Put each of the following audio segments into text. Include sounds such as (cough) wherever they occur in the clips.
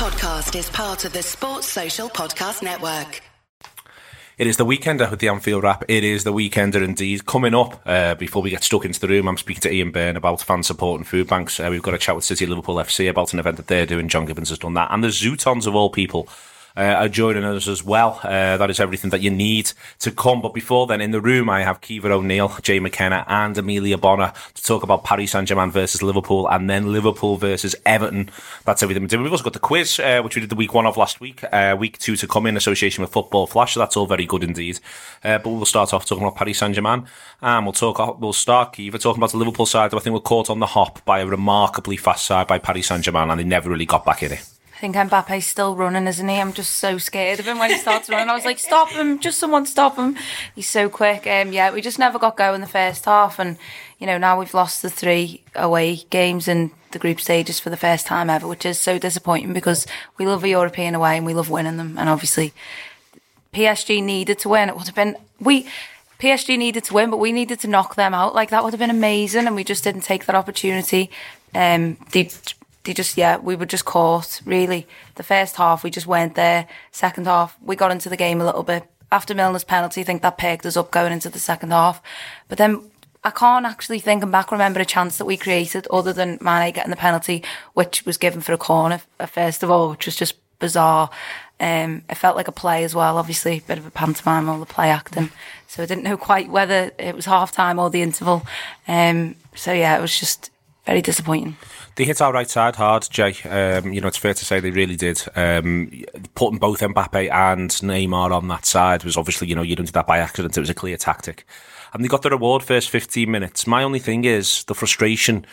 podcast is part of the Sports Social Podcast Network. It is the weekender with the Anfield wrap. It is the weekender indeed. Coming up, uh, before we get stuck into the room, I'm speaking to Ian Byrne about fan support and food banks. Uh, we've got a chat with City Liverpool FC about an event that they're doing. John Gibbons has done that. And the Zutons of all people uh, joining us as well. Uh, that is everything that you need to come. But before then, in the room, I have Kiva O'Neill, Jay McKenna, and Amelia Bonner to talk about Paris Saint Germain versus Liverpool, and then Liverpool versus Everton. That's everything we're doing. We've also got the quiz, uh, which we did the week one of last week. Uh, week two to come in association with Football Flash. So that's all very good indeed. Uh, but we'll start off talking about Paris Saint Germain, and we'll talk. We'll start Kiva talking about the Liverpool side. I think we're caught on the hop by a remarkably fast side by Paris Saint Germain, and they never really got back in it. I think Mbappe's still running, isn't he? I'm just so scared of him when he starts running. I was like, stop him, just someone stop him. He's so quick. Um, yeah, we just never got going the first half, and you know now we've lost the three away games in the group stages for the first time ever, which is so disappointing because we love a European away and we love winning them, and obviously PSG needed to win. It would have been we. PSG needed to win, but we needed to knock them out. Like that would have been amazing, and we just didn't take that opportunity. Um, they they just yeah we were just caught really. The first half we just weren't there. Second half we got into the game a little bit. After Milner's penalty I think that pegged us up going into the second half. But then I can't actually thinking back remember a chance that we created other than Mane getting the penalty which was given for a corner uh, first of all which was just bizarre. Um, it felt like a play as well obviously a bit of a pantomime all the play acting. So I didn't know quite whether it was half time or the interval. Um, so yeah it was just very disappointing they hit our right side hard, Jay. Um, you know, it's fair to say they really did. Um, putting both Mbappe and Neymar on that side was obviously, you know, you didn't do that by accident. It was a clear tactic. And they got the reward first 15 minutes. My only thing is the frustration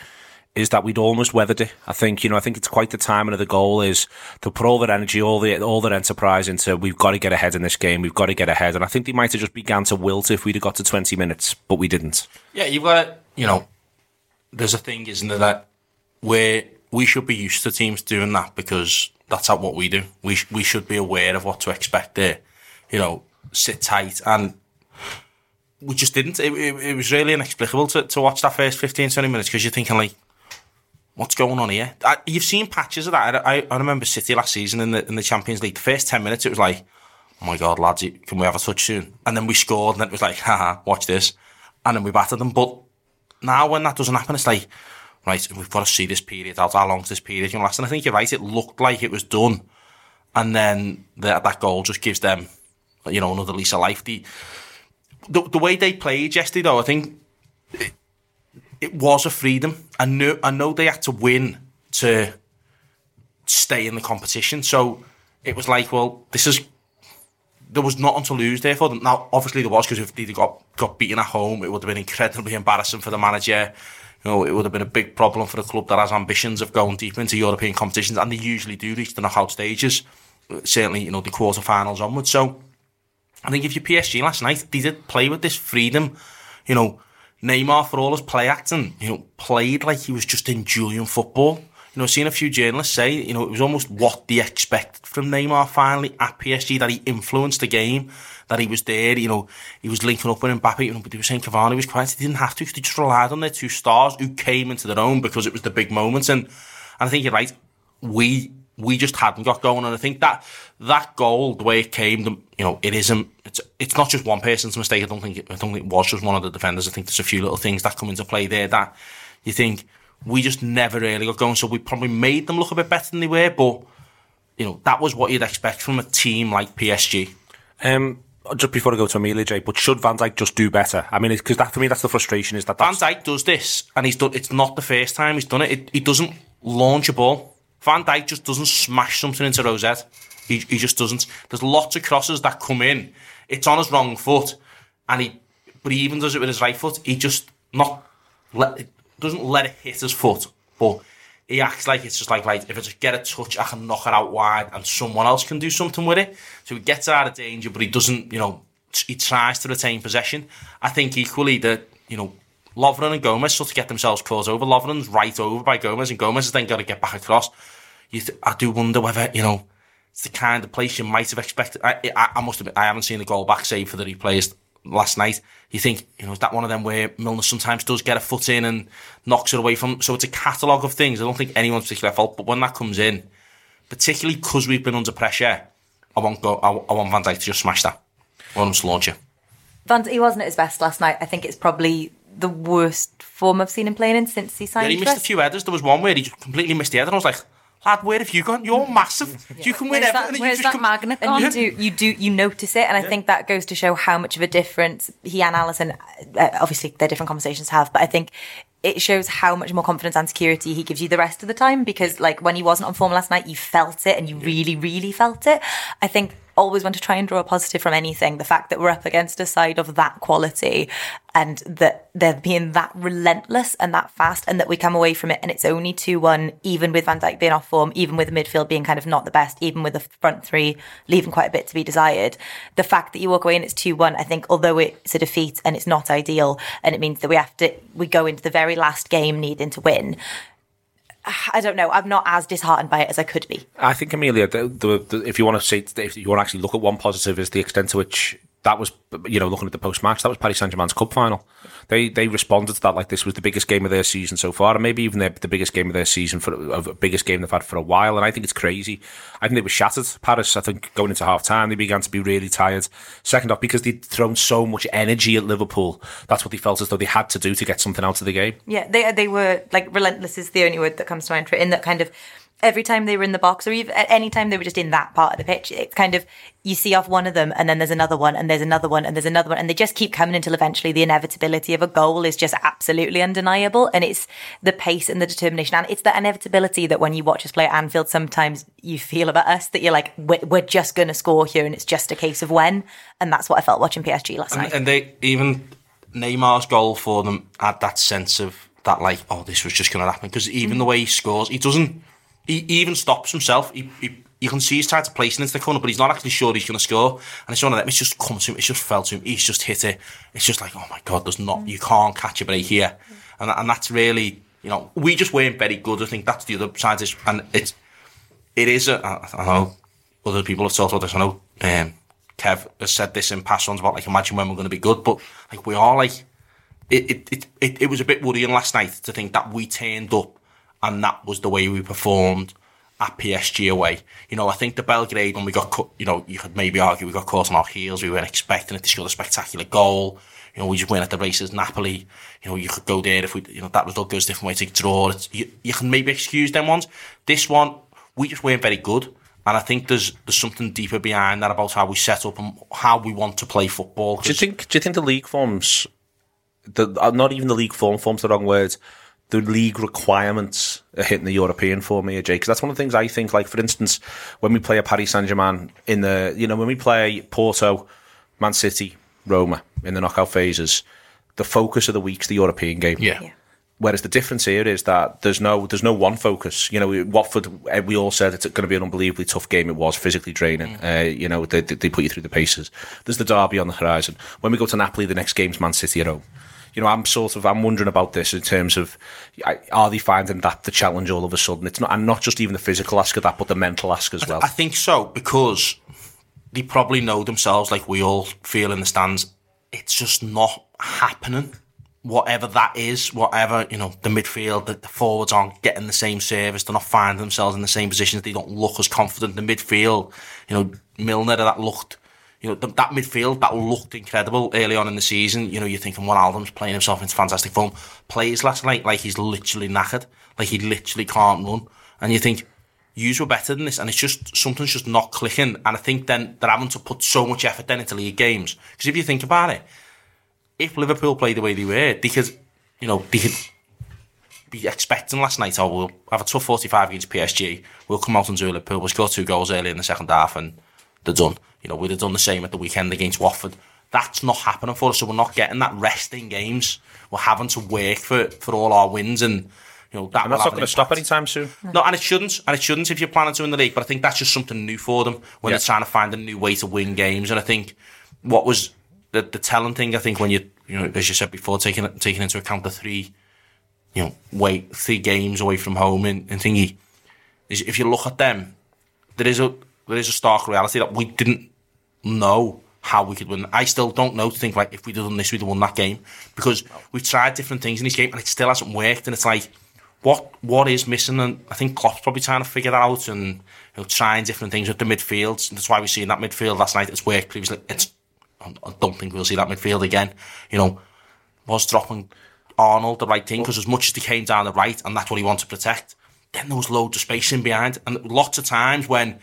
is that we'd almost weathered it. I think, you know, I think it's quite the timing of the goal is to put all their energy, all the all their enterprise into we've got to get ahead in this game, we've got to get ahead. And I think they might have just began to wilt if we'd have got to 20 minutes, but we didn't. Yeah, you've got, you know, there's a thing, isn't there, that where we should be used to teams doing that because that's not what we do. We sh- we should be aware of what to expect there. You know, sit tight and we just didn't. It, it, it was really inexplicable to, to watch that first 15, 20 minutes because you're thinking like, what's going on here? I, you've seen patches of that. I, I, remember City last season in the in the Champions League. The first 10 minutes, it was like, oh my God, lads, can we have a touch soon? And then we scored and it was like, haha, watch this. And then we battered them. But now when that doesn't happen, it's like, right, and we've got to see this period out. How long's this period going to last? And I think you're right. It looked like it was done. And then the, that goal just gives them, you know, another lease of life. The, the, the way they played yesterday, though, I think it, it was a freedom. I know, I know they had to win to stay in the competition. So it was like, well, this is there was nothing to lose there for them. Now, obviously there was because if they got got beaten at home, it would have been incredibly embarrassing for the manager you know, it would have been a big problem for a club that has ambitions of going deep into European competitions, and they usually do reach the knockout stages, uh, certainly, you know, the quarterfinals onwards. So, I think if you PSG last night, they did play with this freedom, you know, Neymar, for all his play acting, you know, played like he was just enjoying football. You know, I've seen a few journalists say, you know, it was almost what they expected from Neymar finally at PSG, that he influenced the game that he was there, you know, he was linking up with Mbappe, you know, but they were saying Cavani was quiet. He didn't have to, they just relied on their two stars who came into their own because it was the big moments. And, and I think you're right, we, we just hadn't got going. And I think that, that goal, the way it came, you know, it isn't, it's, it's not just one person's mistake. I don't think, it, I don't think it was just one of the defenders. I think there's a few little things that come into play there that you think, we just never really got going. So we probably made them look a bit better than they were, but you know that was what you'd expect from a team like PSG. Um, just before I go to Amelia J, but should Van Dijk just do better? I mean, because that for me, that's the frustration is that Van Dijk does this, and he's done. It's not the first time he's done it. it he doesn't launch a ball. Van Dijk just doesn't smash something into row Z. He, he just doesn't. There's lots of crosses that come in. It's on his wrong foot, and he, but he even does it with his right foot. He just not let doesn't let it hit his foot, but he acts like it's just like, like, if I just get a touch, I can knock it out wide and someone else can do something with it. So he gets it out of danger, but he doesn't, you know, he tries to retain possession. I think equally that, you know, Lovren and Gomez sort of get themselves caught over. Lovren's right over by Gomez, and Gomez has then got to get back across. Th- I do wonder whether, you know, it's the kind of place you might have expected. I, I, I must admit, I haven't seen the goal back save for the replays last night. You think, you know, is that one of them where Milner sometimes does get a foot in and knocks it away from? So it's a catalogue of things. I don't think anyone's particular fault, but when that comes in, particularly because we've been under pressure, I want go. I, I want Van Dijk to just smash that. I want him to launch it. Van, he wasn't at his best last night. I think it's probably the worst form I've seen him playing in since he signed. Yeah, he missed a few headers. There was one where he just completely missed the header. And I was like, lad, where have you gone? You're (laughs) massive. You can win Where's everything. and you where's that come- magnet And gone? you do, you do, you notice it, and I think that goes to show how much of a difference he and Alisson. Uh, obviously, they're different conversations have, but I think it shows how much more confidence and security he gives you the rest of the time. Because, like, when he wasn't on form last night, you felt it, and you really, really felt it. I think always want to try and draw a positive from anything. The fact that we're up against a side of that quality, and that they're being that relentless and that fast, and that we come away from it, and it's only two one, even with Van Dijk being off form, even with the midfield being kind of not the best, even with the front three leaving quite a bit to be desired. The fact that you walk away and it's two one, I think, although it's a defeat and it's not ideal, and it means that we have to we go into the very last game needing to win. I don't know. I'm not as disheartened by it as I could be. I think Amelia, the, the, the, if you want to say, if you want to actually look at one positive, is the extent to which that was, you know, looking at the post match, that was Paris Saint Germain's cup final. They they responded to that like this was the biggest game of their season so far, and maybe even the, biggest game of their season for the biggest game they've had for a while. And I think it's crazy. I think they were shattered. Paris, I think, going into half time, they began to be really tired. Second off, because they'd thrown so much energy at Liverpool, that's what they felt as though they had to do to get something out of the game. Yeah, they they were like relentless is the only word that comes to mind for it. In that kind of every time they were in the box, or even at any time they were just in that part of the pitch, it's kind of you see off one of them, and then there's another one, and there's another one, and there's another one, and they just keep coming until eventually the inevitability of a goal is just absolutely undeniable, and it's the pace and the determination, and it's the inevitability that when you watch us play at Anfield, sometimes you feel about us that you're like we're, we're just going to score here, and it's just a case of when, and that's what I felt watching PSG last night. And, and they even Neymar's goal for them had that sense of that, like, oh, this was just going to happen. Because even mm. the way he scores, he doesn't. He even stops himself. He, he, you can see he's trying to place it into the corner, but he's not actually sure he's going to score. And it's one of them. It's just come to him. It's just fell to him. He's just hit it. It's just like, oh my god, there's not. You can't catch a break here. And and that's really, you know, we just weren't very good. I think that's the other side this. And it's it is a. I know other people have talked about this. I know um, Kev has said this in past ones about like imagine when we're going to be good, but like we are like it it, it it it was a bit worrying last night to think that we turned up and that was the way we performed at PSG away. You know, I think the Belgrade when we got cut, you know, you could maybe argue we got caught on our heels. We weren't expecting it to score a spectacular goal. You know, we just went at the races. Napoli, you know, you could go there if we, you know, that result goes a different way to draw. It's, you, you can maybe excuse them ones. This one, we just weren't very good. And I think there's there's something deeper behind that about how we set up and how we want to play football. Do you think? Do you think the league forms, the uh, not even the league form forms the wrong word, the league requirements are hitting the European form here, Jay? Because that's one of the things I think. Like for instance, when we play a Paris Saint Germain in the, you know, when we play Porto, Man City, Roma in the knockout phases, the focus of the week's the European game. Yeah. Yeah. Whereas the difference here is that there's no there's no one focus. You know, we- Watford, eh, we all said it's going to be an unbelievably tough game. It was physically draining. Uh, you know, they, they they put you through the paces. There's the derby on the horizon. When we go to Napoli, the next game's Man City at home. You know, I'm sort of I'm wondering about this in terms of are they finding that the challenge all of a sudden? It's not and not just even the physical ask of that, but the mental ask as well. I think so because they probably know themselves, like we all feel in the stands. It's just not happening. Whatever that is, whatever you know, the midfield, the, the forwards aren't getting the same service. They're not finding themselves in the same positions. They don't look as confident. The midfield, you know, Milner that looked, you know, th- that midfield that looked incredible early on in the season. You know, you're thinking, well, Alden's playing himself into fantastic form. Plays last night like he's literally knackered, like he literally can't run, and you think yous were better than this, and it's just something's just not clicking. And I think then they're having to put so much effort then into league games because if you think about it, if Liverpool played the way they were, they could, you know, they could be expecting last night. Oh, we'll have a tough forty-five against PSG. We'll come out and do Liverpool. We'll score two goals early in the second half, and they're done. You know, we'd have done the same at the weekend against Watford. That's not happening for us, so we're not getting that rest in games. We're having to work for for all our wins, and you know that. and that's not going to stop anytime soon. No, and it shouldn't. And it shouldn't if you're planning to win the league. But I think that's just something new for them when Yeah. they're trying to find a new way to win games. And I think what was the the telling thing, I think when you you know, as you said before, taking taking into account the three, you know, wait three games away from home and, and thingy, is if you look at them, there is a there is a stark reality that we didn't know how we could win. I still don't know to think like if we'd have done this, we'd have won that game because we've tried different things in this game and it still hasn't worked. And it's like what what is missing, and I think Klopp's probably trying to figure that out and you know, trying different things with the midfield. And that's why we see that midfield last night. It's worked previously. It's I don't think we'll see that midfield again. You know, was dropping Arnold the right thing because as much as he came down the right and that's what he wanted to protect, then there was loads of space in behind, and lots of times when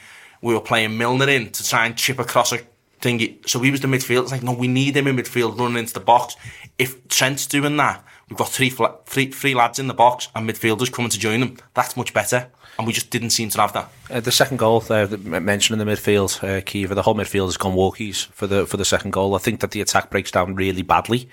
we were playing Milner in to try and chip across a thing. So he was the midfield. It's like, no, we need him in midfield running into the box. If Trent's doing that, we've got three, three, three lads in the box and midfielders coming to join them. That's much better. And we just didn't seem to have that. Uh, the second goal there, mentioned in the midfield, uh, Kiva, the whole midfield has gone walkies for the for the second goal. I think that the attack breaks down really badly.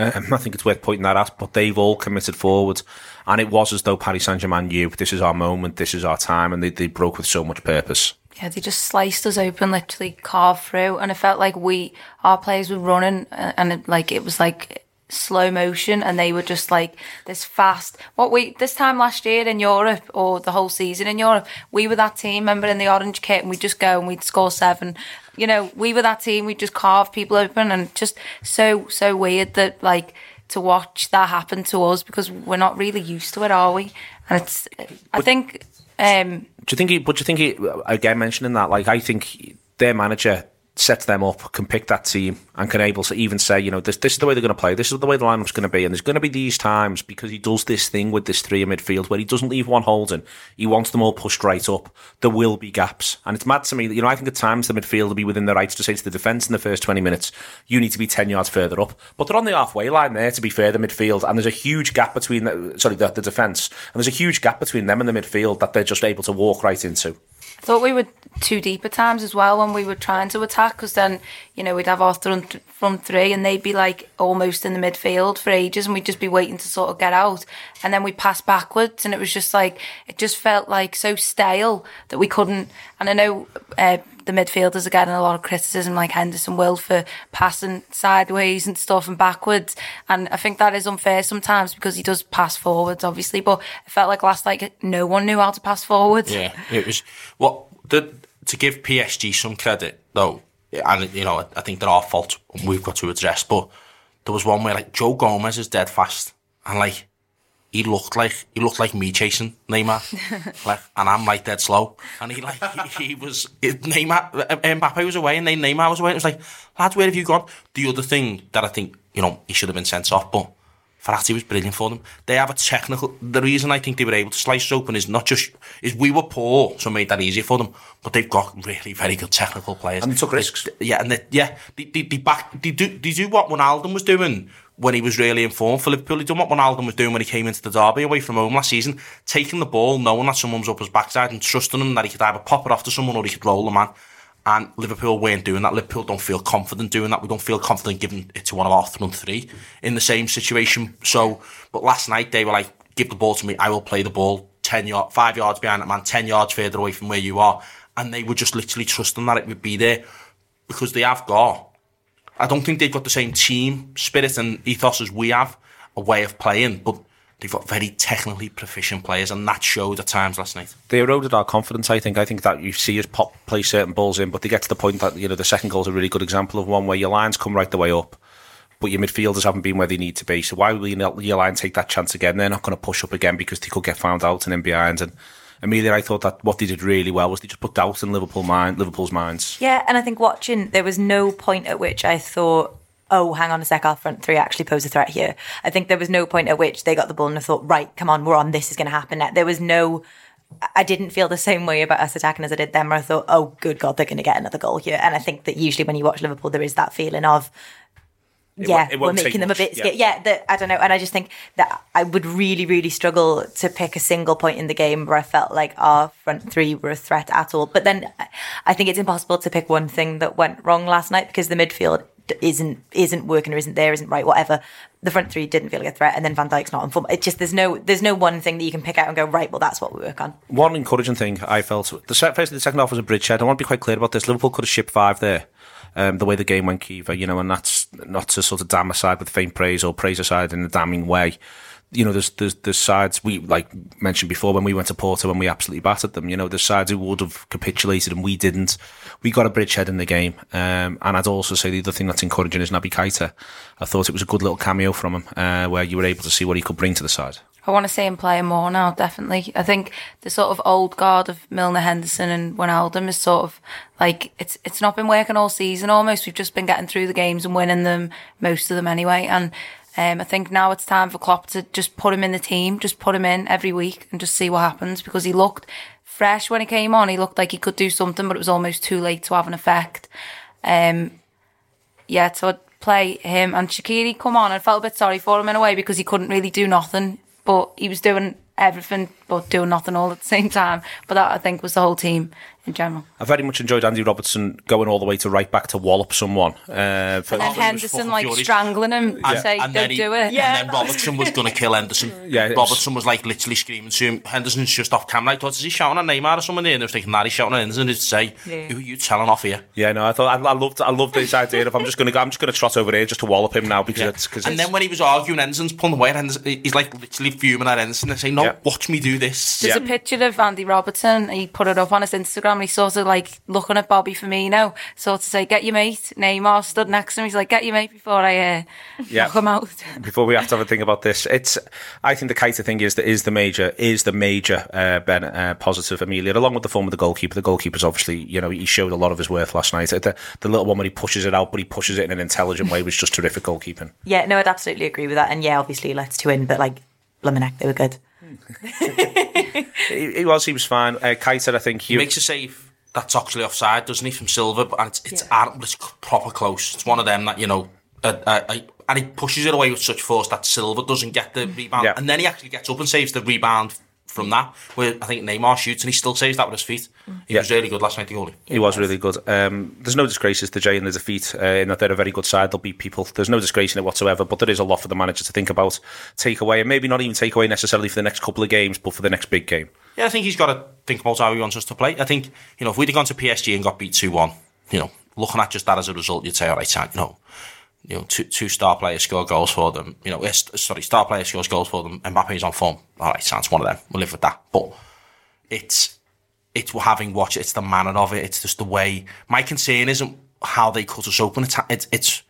Um, I think it's worth pointing that out, but they've all committed forward. And it was as though Paris Saint Germain knew this is our moment, this is our time, and they, they broke with so much purpose. Yeah, they just sliced us open, literally carved through, and it felt like we, our players were running, uh, and it, like it was like slow motion, and they were just like this fast. What we this time last year in Europe, or the whole season in Europe, we were that team. Remember in the orange kit, and we'd just go and we'd score seven. You know, we were that team. We'd just carved people open, and just so so weird that like to watch that happen to us because we're not really used to it, are we? And it's, I think. Um, do you think? He, but do you think? He, again, mentioning that, like, I think their manager sets them up, can pick that team, and can able to even say, you know, this this is the way they're going to play, this is the way the lineup's going to be, and there's going to be these times because he does this thing with this three in midfield where he doesn't leave one holding, he wants them all pushed right up. There will be gaps, and it's mad to me that you know I think at times the midfield will be within their rights to say to the defence in the first twenty minutes, you need to be ten yards further up, but they're on the halfway line there to be further midfield, and there's a huge gap between the, sorry the, the defence, and there's a huge gap between them and the midfield that they're just able to walk right into. I thought we were too deep at times as well when we were trying to attack because then, you know, we'd have our front, front three and they'd be like almost in the midfield for ages and we'd just be waiting to sort of get out. And then we pass backwards and it was just like, it just felt like so stale that we couldn't. And I know uh, the midfielders are getting a lot of criticism, like Henderson will, for passing sideways and stuff and backwards. And I think that is unfair sometimes because he does pass forwards, obviously. But it felt like last night no one knew how to pass forwards. Yeah, it was what the, to give PSG some credit though, and you know I think they're our fault. We've got to address, but there was one where like Joe Gomez is dead fast, and like he looked like he looked like me chasing Neymar, (laughs) like, and I'm like dead slow. And he like he, he was it, Neymar, uh, Mbappe was away, and then Neymar was away. And it was like, lads, where have you gone? The other thing that I think you know he should have been sent off, but Verratti was brilliant for them. They have a technical. The reason I think they were able to slice open is not just is we were poor, so made that easier for them. But they've got really very good technical players, and they took risks. They, yeah, and they, yeah, they, they, they back they do they do what Wijnaldum was doing when he was really informed for Liverpool. He done what Wijnaldum was doing when he came into the derby away from home last season, taking the ball, knowing that someone was up his backside, and trusting him that he could either pop it off to someone or he could roll the man. And Liverpool weren't doing that. Liverpool don't feel confident doing that. We don't feel confident giving it to one of our front three in the same situation. So, but last night they were like, give the ball to me. I will play the ball 10 yards, five yards behind that man, 10 yards further away from where you are. And they were just literally trusting that it would be there because they have got. I don't think they've got the same team spirit and ethos as we have, a way of playing, but they've got very technically proficient players, and that showed at times last night. They eroded our confidence. I think. I think that you see us pop play certain balls in, but they get to the point that you know the second goal is a really good example of one where your lines come right the way up, but your midfielders haven't been where they need to be. So why will your line take that chance again? They're not going to push up again because they could get found out and in behind and. Amelia, I thought that what they did really well was they just put doubt in Liverpool mind, Liverpool's minds. Yeah, and I think watching, there was no point at which I thought oh, hang on a sec, our front three actually pose a threat here. I think there was no point at which they got the ball and I thought, right, come on, we're on, this is going to happen. There was no, I didn't feel the same way about us attacking as I did them, where I thought, oh, good God, they're going to get another goal here. And I think that usually when you watch Liverpool, there is that feeling of, yeah, we're making them a bit scared. Yeah, yeah that, I don't know. And I just think that I would really, really struggle to pick a single point in the game where I felt like our front three were a threat at all. But then I think it's impossible to pick one thing that went wrong last night because the midfield isn't isn't working or isn't there, isn't right, whatever. The front three didn't feel like a threat, and then Van Dijk's not on form. It just there's no there's no one thing that you can pick out and go right. Well, that's what we work on. One encouraging thing I felt the first the second half was a bridgehead. I want to be quite clear about this. Liverpool could have shipped five there. Um, the way the game went, Kiva, you know, and that's not to sort of damn aside with faint praise or praise aside in a damning way you know, there's, there's, there's sides we, like mentioned before, when we went to Porto and we absolutely battered them, you know, there's sides who would have capitulated and we didn't. We got a bridgehead in the game. Um, and I'd also say the other thing that's encouraging is Naby Keita. I thought it was a good little cameo from him, uh, where you were able to see what he could bring to the side. I want to see him playing more now, definitely. I think the sort of old guard of Milner, Henderson, and Wijnaldum is sort of like it's it's not been working all season. Almost, we've just been getting through the games and winning them, most of them anyway. And um, I think now it's time for Klopp to just put him in the team, just put him in every week and just see what happens because he looked fresh when he came on. He looked like he could do something, but it was almost too late to have an effect. Um, yeah, so I'd play him and Shaqiri come on. I felt a bit sorry for him in a way because he couldn't really do nothing, but he was doing everything but doing nothing all at the same time. But that I think was the whole team in general. I very much enjoyed Andy Robertson going all the way to right back to wallop someone. Uh, for, And then he was Henderson like furious. strangling him to say, and "Don't he- do it." Yeah. And then Robertson was going to kill Henderson. (laughs) Yeah, Robertson was like literally screaming to him. Henderson's just off camera. I thought, is he shouting at Neymar or someone there? And I was thinking, nah, he's shouting at Henderson to say, who are you telling off here? yeah, no, I thought I, I loved I loved this idea of I'm just gonna go, I'm just gonna trot over here just to wallop him now because it's because And then when he was arguing, Henderson's pulling away, and he's like literally fuming at Henderson and saying, no, Yeah. watch me do this. There's a picture of Andy Robertson. He put it up on his Instagram. And he's sort of like looking at Bobby Firmino, sort of say, "Get your mate." Neymar stood next to him. He's like, "Get your mate before I uh, (laughs) Yeah. knock him out." (laughs) before we have to have a think about this, it's I think the Keita thing is that is the major is the major uh, ben, uh, positive Amelia along with the form of the goalkeeper. The goalkeeper's obviously you know he showed a lot of his worth last night. The, the little one when he pushes it out, but he pushes it in an intelligent way was just terrific goalkeeping. (laughs) Yeah, no, I'd absolutely agree with that. And yeah, obviously, let's two in, but like, Blumenek, they were good. He, he was he was fine. Uh, Keita, I think He he, makes a save that's actually offside, doesn't he, from Silva? But it's, it's, ar- it's proper close. It's one of them that, you know, uh, uh, uh, and he pushes it away with such force that Silva doesn't get the rebound. Yeah. And then he actually gets up and saves the rebound from that, where I think Neymar shoots and he still saves that with his feet. He Yeah. was really good last night, the goalie. he was really good. Um, there's no disgraces to Jay in the defeat. Uh, in that they're a very good side. They'll beat people. There's no disgrace in it whatsoever. But there is a lot for the manager to think about, take away, and maybe not even take away necessarily for the next couple of games, but for the next big game. Yeah, I think he's got to think about how he wants us to play. I think, you know, if we'd have gone to PSG and got beat 2 1, you know, looking at just that as a result, you'd say, all right, you know, you know, two, two star players score goals for them. You know, eh, sorry, star player scores goals for them. Mbappe's on form. All right, sounds one of them. We'll live with that. But it's it's having watched. It's the manner of it. It's just the way. My concern isn't how they cut us open. It's it's, it's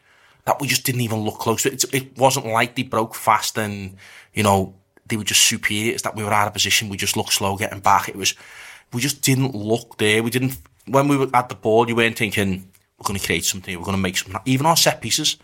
that we just didn't even look close it. It wasn't like they broke fast and you know they were just superior. It's that we were out of position. We just looked slow getting back. It was we just didn't look there. We didn't when we were at the ball. You weren't thinking we're going to create something. We're going to make something. Even our set pieces.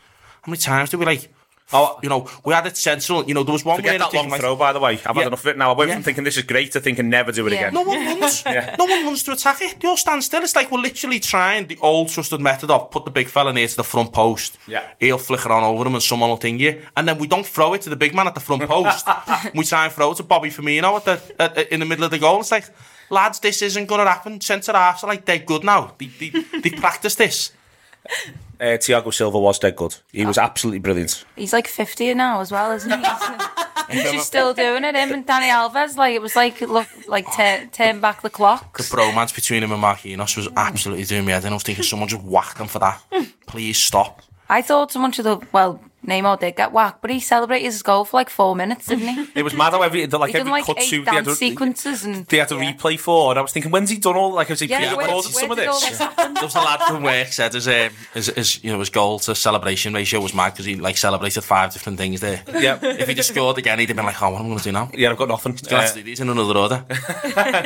How many times did we like? Oh, you know, we had it central. You know, there was one Forget where that long like, throw, by the way. I've Yeah. had enough of it now. I went Yeah. from thinking this is great to thinking never do it Yeah. again. No one runs. (laughs) No one runs to attack it. They all stand still. It's like we're literally trying the old trusted method of put the big fella near to the front post. Yeah. He'll flicker on over him and someone will ting you. And then we don't throw it to the big man at the front post. (laughs) we try and throw it to Bobby Firmino at the, at, at- in the middle of the goal. It's like, lads, this isn't going to happen. Centre halves are like dead good now. They, they, they practice this. (laughs) Uh, Thiago Silva was dead good. He was absolutely brilliant. He's like 50 now as well, isn't he? (laughs) He's just still doing it. Him and Dani Alves, like it was like look, like turn, turn back the clocks. The clocks. bromance between him and Marquinhos was absolutely doing me head in. I was thinking someone just whacked him for that. (laughs) Please stop. I thought someone should have. Well, Neymar did get whacked, but he celebrated his goal for like four minutes, didn't he? (laughs) It was mad how every like He did every like cut eight to they had to, sequences and they had to replay for, and I was thinking, when's he done all? Like, has he Yeah, where- pre-recorded where some of this? this? There was a lad from work said his, um, his, his, you know, his goal to celebration ratio was mad because he like celebrated five different things there. (laughs) Yeah, If he just scored again, he'd have been like, oh, what am I going to do now? yeah, I've got nothing. Gonna have to Uh, do these in another order. (laughs)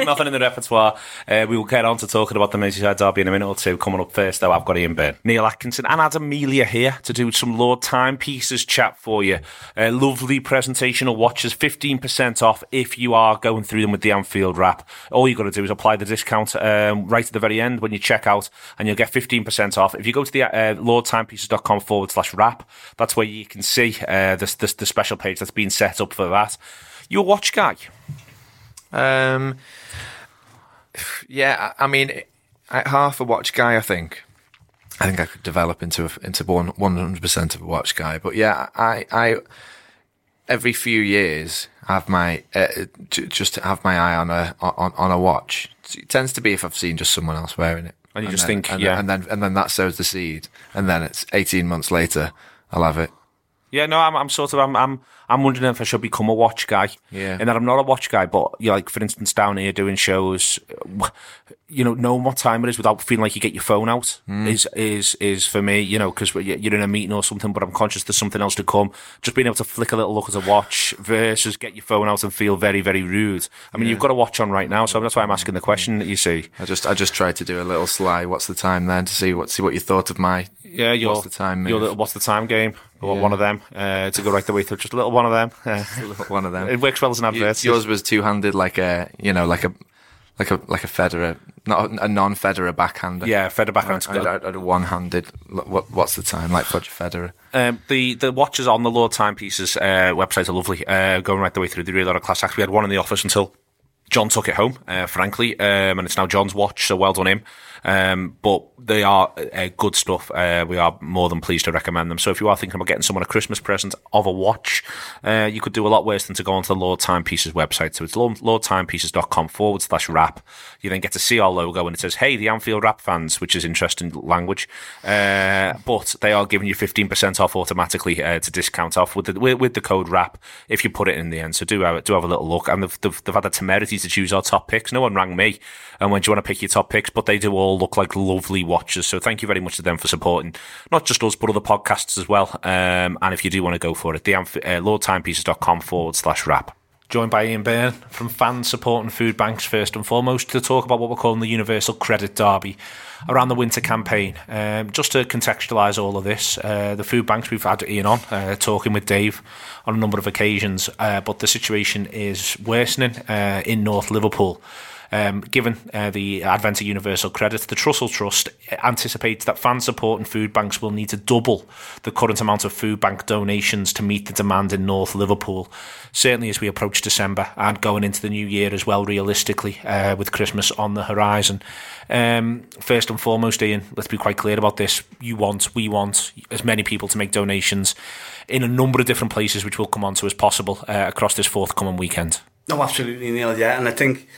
nothing in the repertoire. Uh, we will get on to talking about the Merseyside derby in a minute or two. Coming up first, though, I've got Ian Byrne, Neil Atkinson, and Adam Amelia here to do some Lord Timepieces chat for you. Uh, lovely presentational watches, 15% off if you are going through them with the Anfield wrap. All you've got to do is apply the discount um, right at the very end when you check out, and you'll get 15% off. If you go to the uh, lordtimepieces.com forward slash wrap, that's where you can see uh, the, the, special page that's been set up for that. You a watch guy? Um, yeah, I mean, half a watch guy. I think. I think I could develop into a, into one one hundred percent of a watch guy. But yeah, I I every few years have my uh, just to have my eye on a on on a watch. It tends to be if I've seen just someone else wearing it, And you just then- think, and, yeah. and then and then that sows the seed, and then it's eighteen months later, I'll have it. Yeah, no, I'm, I'm sort of, I'm, I'm, I'm wondering if I should become a watch guy. Yeah. And that I'm not a watch guy, but you know, like for instance, down here doing shows, you know, knowing what time it is without feeling like you get your phone out hmm. is is is for me, you know, because you're in a meeting or something, but I'm conscious there's something else to come. Just being able to flick a little look at a watch versus get your phone out and feel very very rude. I mean, you've got a watch on right now, so that's why I'm asking the question that you see. I just I just tried to do a little sly. What's the time then to see what see what you thought of my Yeah, your What's the time move? little, what's the time game? Or Yeah. one of them uh, to go right the way through. Just a little one of them. (laughs) Uh, one of them. (laughs) it works well as an advert. Yours was two handed, like a you know, like a like a like a Federer, not a non Federer backhander. yeah, Federer background. I, I, I, one handed. What what's the time? Like Roger Federer. Um, the the watches on the Lord Timepieces uh, website are lovely. Uh, going right the way through, they really are a class act. We had one in the office until John took it home, uh, frankly, um, and it's now John's watch. So well done him. Um, but they are uh, good stuff. Uh, we are more than pleased to recommend them. So if you are thinking about getting someone a Christmas present of a watch, uh, you could do a lot worse than to go onto the Lord Timepieces website. So it's lord, lordtimepieces.com forward slash wrap. You then get to see our logo and it says, hey, the Anfield Wrap fans, which is interesting language. Uh, but they are giving you 15% off automatically uh, to discount off with the, with, the code RAP if you put it in the end. So do have, do have a little look. And they've, they've, they've had the temerity to choose our top picks. No one rang me and when do you want to pick your top picks? But they do all look like lovely watches. So thank you very much to them for supporting not just us, but other podcasts as well. Um, and if you do want to go for it, the uh, lordtimepieces.com forward slash wrap. Joined by Ian Byrne from Fans Supporting Food Banks, first and foremost, to talk about what we're calling the Universal Credit Derby around the winter campaign. Um, just to contextualise all of this, uh, the food banks we've had Ian on, uh, talking with Dave on a number of occasions, uh, but the situation is worsening uh, in North Liverpool. Um, given uh, the advent of universal credit, the Trussell Trust anticipates that fan support and food banks will need to double the current amount of food bank donations to meet the demand in North Liverpool. Certainly, as we approach December and going into the new year as well, realistically, uh, with Christmas on the horizon. Um, first and foremost, Ian, let's be quite clear about this. You want, we want as many people to make donations in a number of different places, which we'll come on to as possible uh, across this forthcoming weekend. No, absolutely, Neil. Yeah, and I think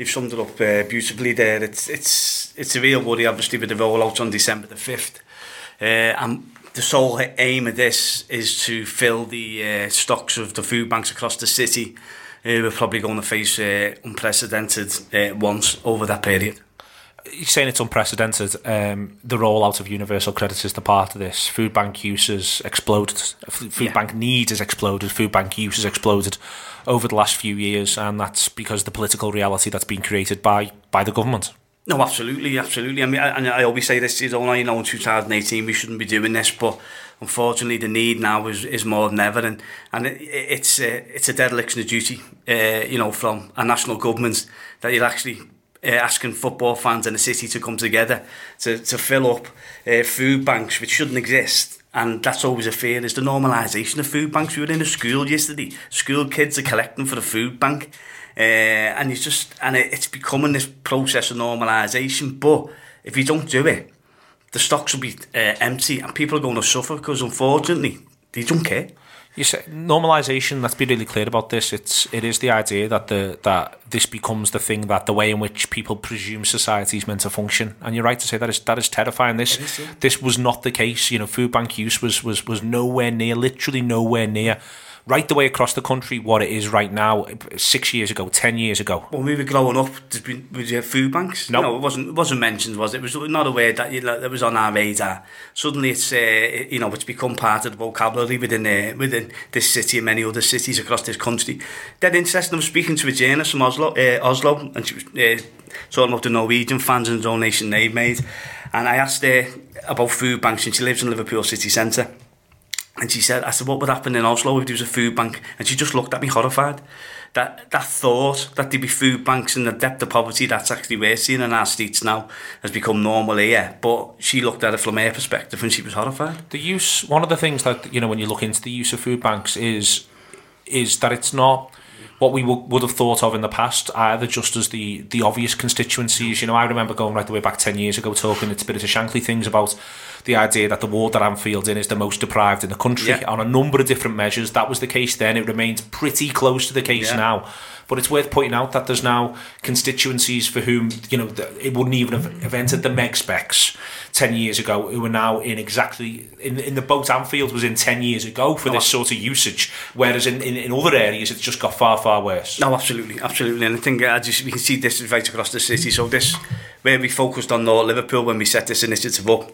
you've summed it up uh, beautifully there. It's it's it's a real worry, obviously, with the rollout on December the fifth, uh, and the sole aim of this is to fill the uh, stocks of the food banks across the city. Uh, we're probably going to face uh, unprecedented uh, ones over that period. You're saying it's unprecedented. Um, the rollout of universal credit is the part of this. Food bank use has exploded. Food Yeah. bank need has exploded. Food bank use has exploded over the last few years, and that's because of the political reality that's been created by by the government. No, absolutely, absolutely. I mean, I, and I always say this, is know, you know, in 2018 we shouldn't be doing this, but unfortunately the need now is, is more than ever, and and it, it's uh, it's a dereliction of duty, uh, you know, from a national government that you're actually uh, asking football fans in the city to come together to to fill up uh, food banks which shouldn't exist. And that's always a fear, is the normalisation of food banks. We were in a school yesterday. School kids are collecting for the food bank. Uh, and it's just, and it, it's becoming this process of normalisation. But if you don't do it, the stocks will be empty and people are going to suffer because unfortunately, they don't care. You say normalization. Let's be really clear about this. It's it is the idea that the that this becomes the thing that the way in which people presume society is meant to function. And you're right to say that is that is terrifying. This this was not the case. You know, food bank use was was was nowhere near, literally nowhere near, right the way across the country what it is right now. Six years ago, ten years ago. When we were growing up, did we, was there food banks? No. no, it wasn't. It wasn't mentioned, was it? It was not a word that you that was on our radar. Suddenly, it's uh, you know it's become part of the vocabulary within uh, within this city and many other cities across this country. Dead interesting. I was speaking to a journalist from Oslo, uh, Oslo, and she was uh, talking about the Norwegian fans and the donation they made. And I asked her about food banks, and she lives in Liverpool city centre. And she said, I said, what would happen in Oslo if there was a food bank? And she just looked at me horrified. That that thought that there'd be food banks in the depth of poverty that's actually we're seeing in our streets now has become normal here. But she looked at it from her perspective and she was horrified. The use one of the things that you know when you look into the use of food banks is is that it's not what we would would have thought of in the past, either just as the the obvious constituencies. You know, I remember going right the way back ten years ago talking to Spirit of Shankly things about the idea that the ward that Anfield's in is the most deprived in the country Yeah. on a number of different measures. That was the case then. It remains pretty close to the case Yeah. now. But it's worth pointing out that there's now constituencies for whom you know it wouldn't even have, have entered the meg specs ten years ago, who are now in exactly in in the boat Anfield was in ten years ago for this sort of usage, whereas in, in, in other areas it's just got far far worse. No, absolutely, absolutely, and I think uh, just, we can see this right across the city. So this where we focused on North Liverpool when we set this initiative up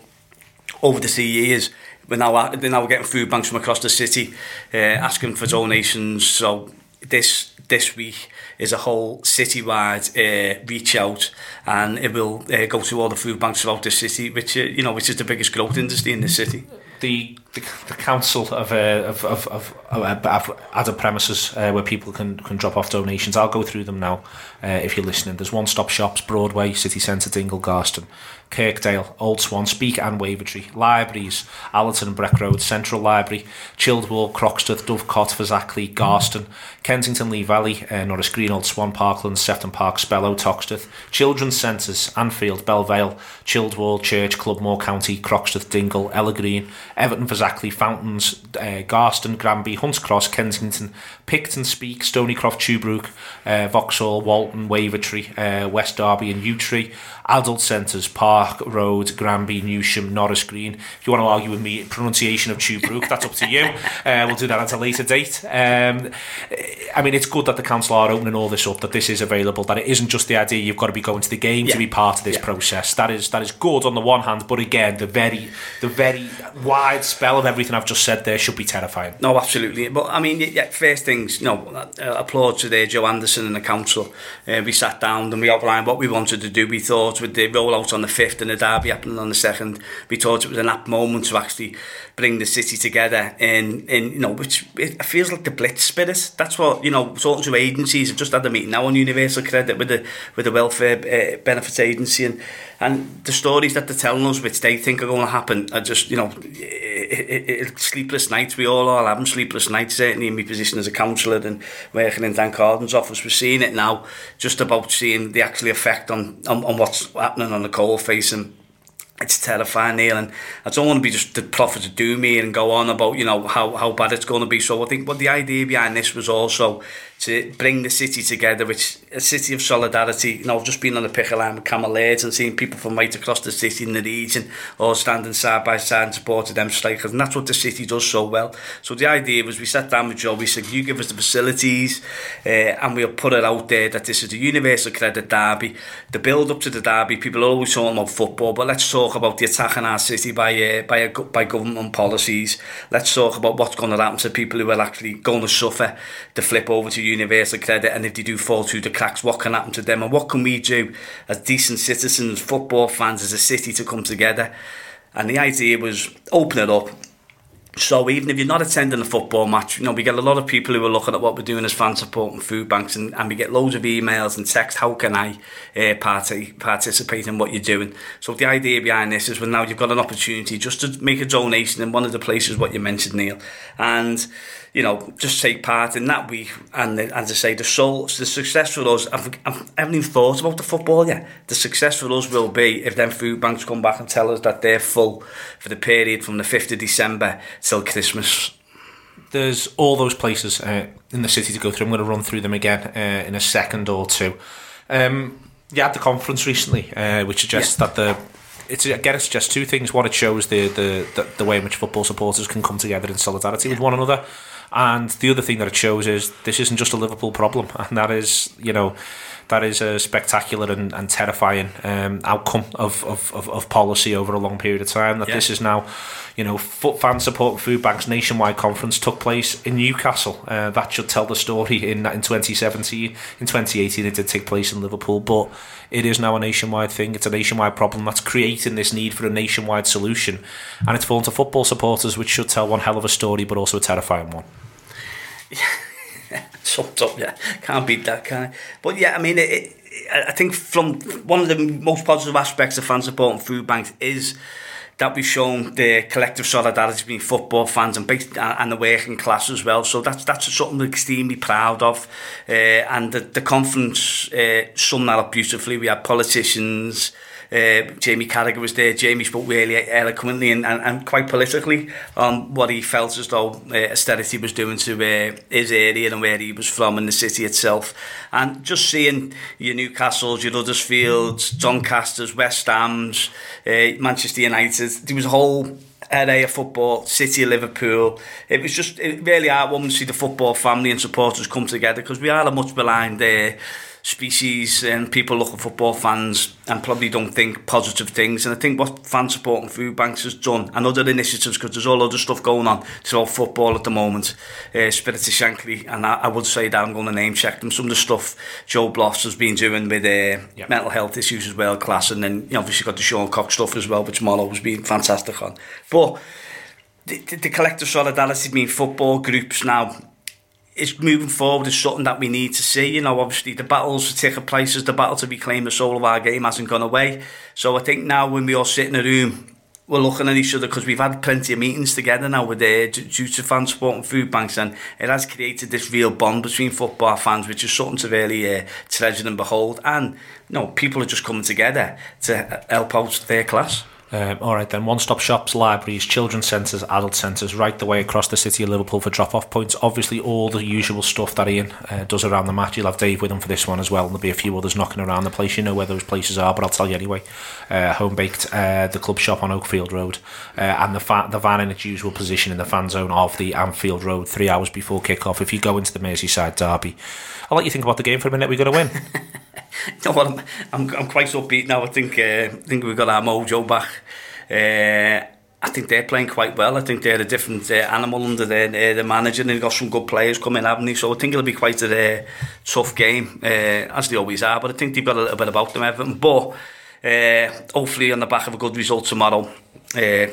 over the three years. We're now, they're now getting food banks from across the city, uh, asking for donations. So this this week is a whole citywide uh, reach out, and it will uh, go to all the food banks throughout the city, which uh, you know, which is the biggest growth industry in the city. The the, the council of, uh, of, of, of, of, of other premises uh, where people can, can drop off donations. I'll go through them now uh, if you're listening. There's one stop shops, Broadway, City Centre, Dingle, Garston, Kirkdale, Old Swan, Speke and Wavertree, libraries, Allerton and Breck Road, Central Library, Childwall, Croxteth, Dovecot, Fazakerley, Garston, Kensington, Lee Valley, uh, Norris Green, Old Swan, Parkland, Sefton Park, Spellow, Toxteth, Children's Centres, Anfield, Belle Vale, Childwall, Church, Clubmoor County, Croxteth, Dingle, Ellergreen, Everton, Fazakerley, Fountains, uh, Garston, Granby, Hunts Cross, Kensington, Picton, Speke, Stoneycroft, Tuebrook, uh, Vauxhall, Walton, Wavertree, uh, West Derby and Yew Tree, adult centres, Park Road, Granby, Newsham, Norris Green. If you want to argue with me, pronunciation of Tuebrook, that's up to you. Uh, we'll do that at a later date. Um, I mean, it's good that the council are opening all this up, that this is available, that it isn't just the idea you've got to be going to the game Yeah. to be part of this Yeah. process. That is that is good on the one hand, but again, the very the very wide spell of everything I've just said there should be terrifying. No, absolutely. But I mean, yeah, first things, you know, uh, applaud to there, Joe Anderson and the council. Uh, we sat down and we outlined what we wanted to do. We thought with the rollout on the 5th and the derby happening on the 2nd, we thought it was an apt moment to actually bring the city together And, in you know, which it feels like the blitz spirit. That's what, you know, talking to agencies, I've just had a meeting now on Universal Credit with the, with the Welfare uh, Benefits Agency and, and the stories that they're telling us, which they think are going to happen, are just, you know, it, it, it, sleepless nights. We all are having sleepless nights, certainly in my position as a councillor and working in Dan Carden's office. We're seeing it now, just about seeing the actual effect on, on, on what's happening on the coal face and it's terrifying, Neil, and I don't want to be just the prophet of doom here and go on about, you know, how, how bad it's going to be. So I think what the idea behind this was also to bring the city together, which a city of solidarity. You know, I've just been on the picket line with and seeing people from right across the city in the region all standing side by side supporting them strikers, and that's what the city does so well. So the idea was we sat down with Joe, we said, you give us the facilities, uh, and we'll put it out there that this is a Universal Credit Derby. The build up to the derby, people are always talking about football, but let's talk about the attack on our city by uh, by a, by government policies. Let's talk about what's going to happen to people who are actually going to suffer the flip over to universal credit, and if they do fall through the cracks, what can happen to them, and what can we do as decent citizens, football fans, as a city to come together? And the idea was open it up. So even if you're not attending a football match, you know, we get a lot of people who are looking at what we're doing as fan support and food banks and, and we get loads of emails and text, how can I uh, part- participate in what you're doing? So the idea behind this is well now you've got an opportunity just to make a donation in one of the places what you mentioned, Neil. And, you know, just take part in that week. And the, as I say, the soul, the success for us, I've, I've, I haven't even thought about the football yet. The success for us will be if them food banks come back and tell us that they're full for the period from the 5th of December till Christmas. there's all those places uh, in the city to go through. I'm going to run through them again uh, in a second or two. Um, you had the conference recently, uh, which suggests that the it's again it suggests two things. One, it shows the, the the the way in which football supporters can come together in solidarity with one another, and the other thing that it shows is this isn't just a Liverpool problem, and that is you know. That is a spectacular and, and terrifying um, outcome of, of, of, of policy over a long period of time. That Yeah. this is now, you know, foot fan support and food banks nationwide conference took place in Newcastle. Uh, that should tell the story in in 2017. In 2018, it did take place in Liverpool, but it is now a nationwide thing. It's a nationwide problem that's creating this need for a nationwide solution, and it's fallen to football supporters, which should tell one hell of a story, but also a terrifying one. (laughs) summed up, yeah. Can't beat that, can I? But yeah, I mean, it, it, I think from one of the most positive aspects of fan support and food banks is that we've shown the collective solidarity between football fans and and the working class as well. So that's that's something we're extremely proud of. Uh, and the, the conference uh, summed that up beautifully. We had politicians, Uh, Jamie Carragher was there. Jamie spoke really eloquently and, and, and quite politically on what he felt as though uh, austerity was doing to uh, his area and where he was from and the city itself. And just seeing your Newcastles, your Huddersfields, Doncaster's, West Ham's, uh, Manchester United, there was a whole area of football, City of Liverpool. It was just it really heartwarming to see the football family and supporters come together because we are a much blind uh, species and people look at football fans and probably don't think positive things. And I think what fan support and food banks has done and other initiatives, because there's all other stuff going on throughout football at the moment, uh, Spirit of Shankly, and I, I would say that I'm going to name check them. Some of the stuff Joe Blott has been doing with uh, yep. mental health issues as well, class, and then you know, obviously got the Sean Cox stuff as well, which Marlow has been fantastic on. But the, the, the collective solidarity between football groups now is moving forward is something that we need to see. You know, obviously the battles for ticket prices, the battle to reclaim the soul of our game hasn't gone away. So I think now when we all sit in a room, we're looking at each other because we've had plenty of meetings together now with the due to Fans Supporting Foodbanks, and it has created this real bond between football fans, which is something to really uh, treasure and behold. And you know, people are just coming together to help out their class. Um, all right, then one stop shops, libraries, children's centres, adult centres, right the way across the city of Liverpool for drop off points. Obviously, all the usual stuff that Ian uh, does around the match. You'll have Dave with him for this one as well, and there'll be a few others knocking around the place. You know where those places are, but I'll tell you anyway. Uh, home baked, uh, the club shop on Oakfield Road, uh, and the, fa- the van in its usual position in the fan zone of the Anfield Road three hours before kick off. If you go into the Merseyside derby, I'll let you think about the game for a minute. We're going to win. (laughs) (laughs) no, well, I'm, I'm quite upbeat now. I think uh, I think we've got our mojo back. Uh, I think they're playing quite well. I think they're a different uh, animal under their, uh, the manager, and they've got some good players coming, haven't they? So I think it'll be quite a uh, tough game, uh, as they always are. But I think they've got a little bit about them, Everton. But uh, hopefully, on the back of a good result tomorrow, uh,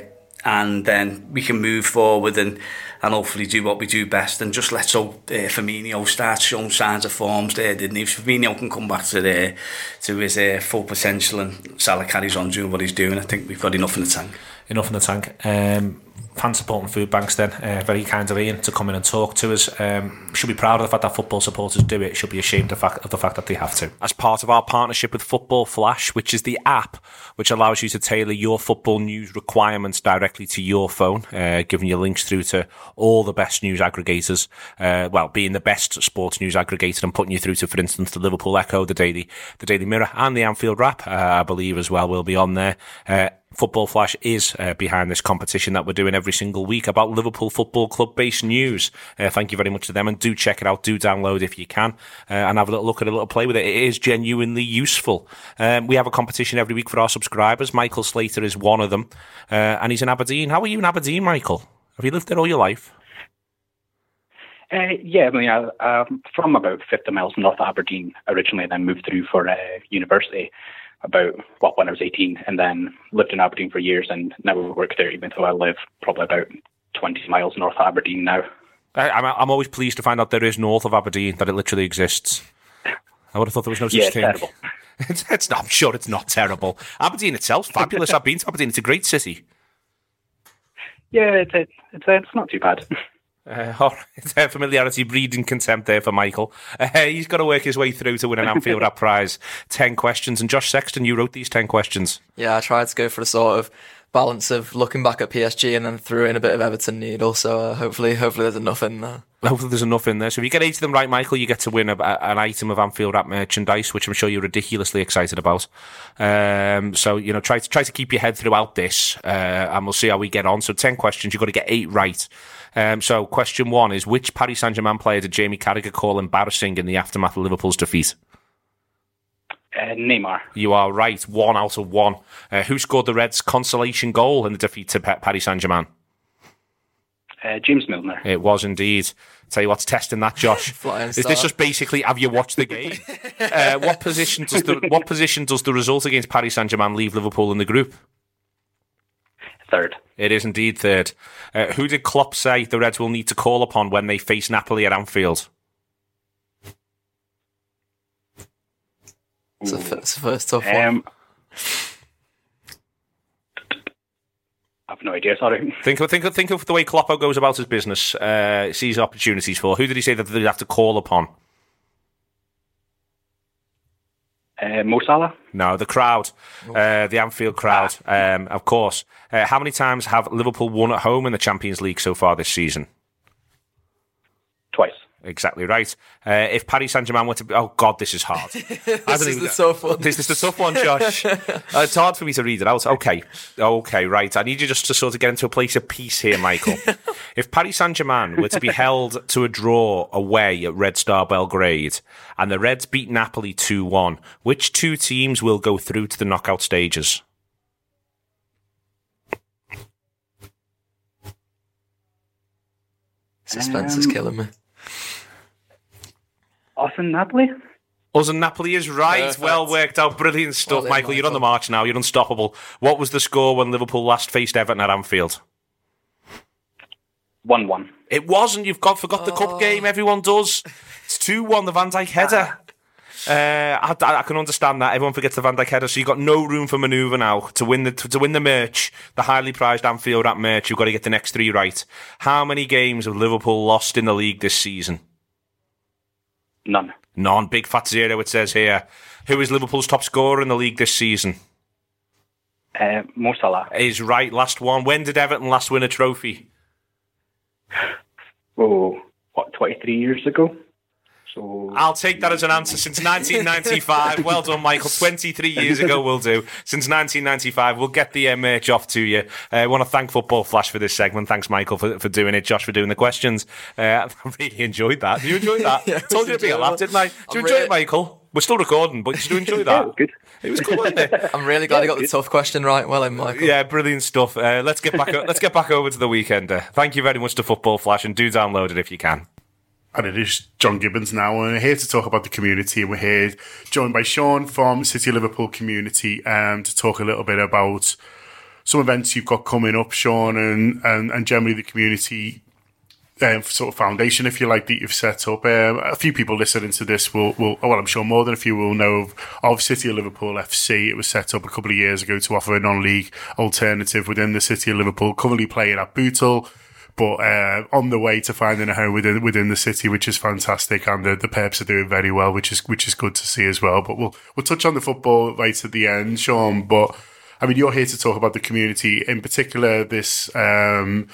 and then we can move forward and and hopefully do what we do best and just let so uh, Firmino start showing signs of forms there didn't he? If Firmino can come back to the to his uh, full potential and Salah carries on doing what he's doing I think we've got enough in the tank enough in the tank um, Fans Supporting Foodbanks then uh, very kind of Ian to come in and talk to us. Um, should be proud of the fact that football supporters do it. Should be ashamed of, fact, of the fact that they have to. As part of our partnership with Football Flash which is the app which allows you to tailor your football news requirements directly to your phone uh, giving you links through to all the best news aggregators uh, well being the best sports news aggregator and putting you through to for instance the Liverpool Echo the Daily the Daily Mirror and the Anfield Wrap uh, I believe as well will be on there. Uh, Football Flash is uh, behind this competition that we're doing every single week about Liverpool Football Club based news. Uh, thank you very much to them and do check it out. Do download if you can uh, and have a little look at a little play with it. It is genuinely useful. Um, we have a competition every week for our subscribers. Michael Slater is one of them uh, and he's in Aberdeen. How are you in Aberdeen, Michael? Have you lived there all your life? Uh, yeah, I mean, I, I'm from about 50 miles north of Aberdeen originally, and then moved through for uh, university about well when I was 18, and then lived in Aberdeen for years, and now work there. Even though I live probably about 20 miles north of Aberdeen now. I, I'm I'm always pleased to find out there is north of Aberdeen that it literally exists. I would have thought there was no such yeah, thing. Terrible. (laughs) It's, it's not. I'm sure it's not terrible. Aberdeen itself's fabulous. I've been to Aberdeen. It's a great city. Yeah, it's it's it's, uh, it's not too bad. (laughs) Uh. (laughs) Uh, familiarity breeding contempt there for Michael. Uh, he's got to work his way through to win an Anfield Wrap prize. Ten questions. And Josh Sexton, you wrote these ten questions. Yeah, I tried to go for the sort of balance of looking back at PSG and then threw in a bit of Everton need. Also, uh, hopefully, hopefully there's enough in there. Hopefully there's enough in there. So if you get eight of them right, Michael, you get to win a, an item of Anfield Wrap merchandise, which I'm sure you're ridiculously excited about. Um, so you know, try to try to keep your head throughout this, uh, and we'll see how we get on. So ten questions, you've got to get eight right. Um, so question one is: Which Paris Saint Germain player did Jamie Carragher call embarrassing in the aftermath of Liverpool's defeat? Uh, Neymar. You are right. One out of one. Uh, who scored the Reds' consolation goal in the defeat to Paris Saint Germain? Uh, James Milner. It was indeed. Tell you what's testing that, Josh. (laughs) Is this just basically have you watched the game? (laughs) uh, what position does the what position does the result against Paris Saint Germain leave Liverpool in the group? Third. It is indeed third. Uh, who did Klopp say the Reds will need to call upon when they face Napoli at Anfield? It's the f- it's the first tough one. Um, I've no idea. Sorry. Think of think of think of the way Kloppo goes about his business. Uh, sees opportunities for. Who did he say that they'd have to call upon? Uh, Uh, Mo Salah. No, the crowd, uh, the Anfield crowd, um, of course. Uh, how many times have Liverpool won at home in the Champions League so far this season? Twice. Exactly right. Uh, if Paris Saint Germain were to be, oh god, this is hard. (laughs) This is the tough one. This is the tough one, Josh. (laughs) uh, it's hard for me to read it out. Okay, okay, right. I need you just to sort of get into a place of peace here, Michael. (laughs) if Paris Saint Germain were to be held to a draw away at Red Star Belgrade, and the Reds beat Napoli two one, which two teams will go through to the knockout stages? Suspense is Um, killing me. Us and Napoli. Us and Napoli is right. Perfect. Well worked out. Brilliant stuff, Well done, Michael. You're on the march now. You're unstoppable. What was the score when Liverpool last faced Everton at Anfield? One-one. It wasn't. You've got forgot the Oh. cup game. Everyone does. It's two one. The Van Dijk header. Uh, I, I can understand that. Everyone forgets the Van Dijk header, so you've got no room for manoeuvre now to win the to, to win the merch, the highly prized Anfield at merch. You've got to get the next three right. How many games have Liverpool lost in the league this season? None. None. Big fat zero. It says here. Who is Liverpool's top scorer in the league this season? Uh, Mo Salah. Is right. Last one. When did Everton last win a trophy? Oh, what? Twenty-three years ago. So I'll take that as an answer. Since (laughs) 1995. well done, Michael. 23 years ago, we'll do. Since 1995, we'll get the uh, merch off to you. Uh, I want to thank Football Flash for this segment. Thanks, Michael, for, for doing it. Josh, for doing the questions. Uh, (laughs) I really enjoyed that. Did you enjoy that? (laughs) Yeah, I told you it was to be a laugh, didn't I? Did you I'm enjoy really- it, Michael? We're still recording, but did you enjoy yeah, it was good. It was good, wasn't it? I'm really glad I got the tough question right. Well, in Michael. Yeah, brilliant stuff. Uh, let's get back. let's get back over to the weekender. Thank you very much to Football Flash, and do download it if you can. And it is John Gibbons now, and we're here to talk about the community. And we're here joined by Sean from City of Liverpool Community um, to talk a little bit about some events you've got coming up, Sean, and, and, and generally the community um, sort of foundation, if you like, that you've set up. Um, a few people listening to this will, will, well, I'm sure more than a few will know of, of City of Liverpool FC. It was set up a couple of years ago to offer a non-league alternative within the City of Liverpool, currently playing at Bootle but uh, on the way to finding a home within within the city, which is fantastic, and the the Purps are doing very well, which is which is good to see as well. But we'll we'll touch on the football right at the end, Sean. But I mean, you're here to talk about the community, in particular this. Um,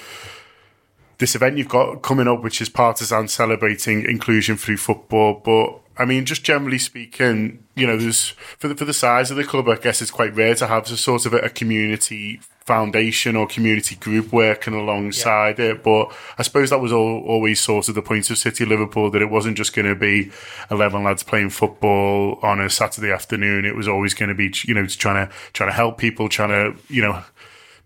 this event you've got coming up, which is Partisan celebrating inclusion through football. But I mean, just generally speaking, you know, there's for the for the size of the club, I guess it's quite rare to have a sort of a, a community foundation or community group working alongside it. But I suppose that was all, always sort of the point of City Liverpool that it wasn't just going to be eleven lads playing football on a Saturday afternoon. It was always going to be, you know, trying to trying to help people, trying to, you know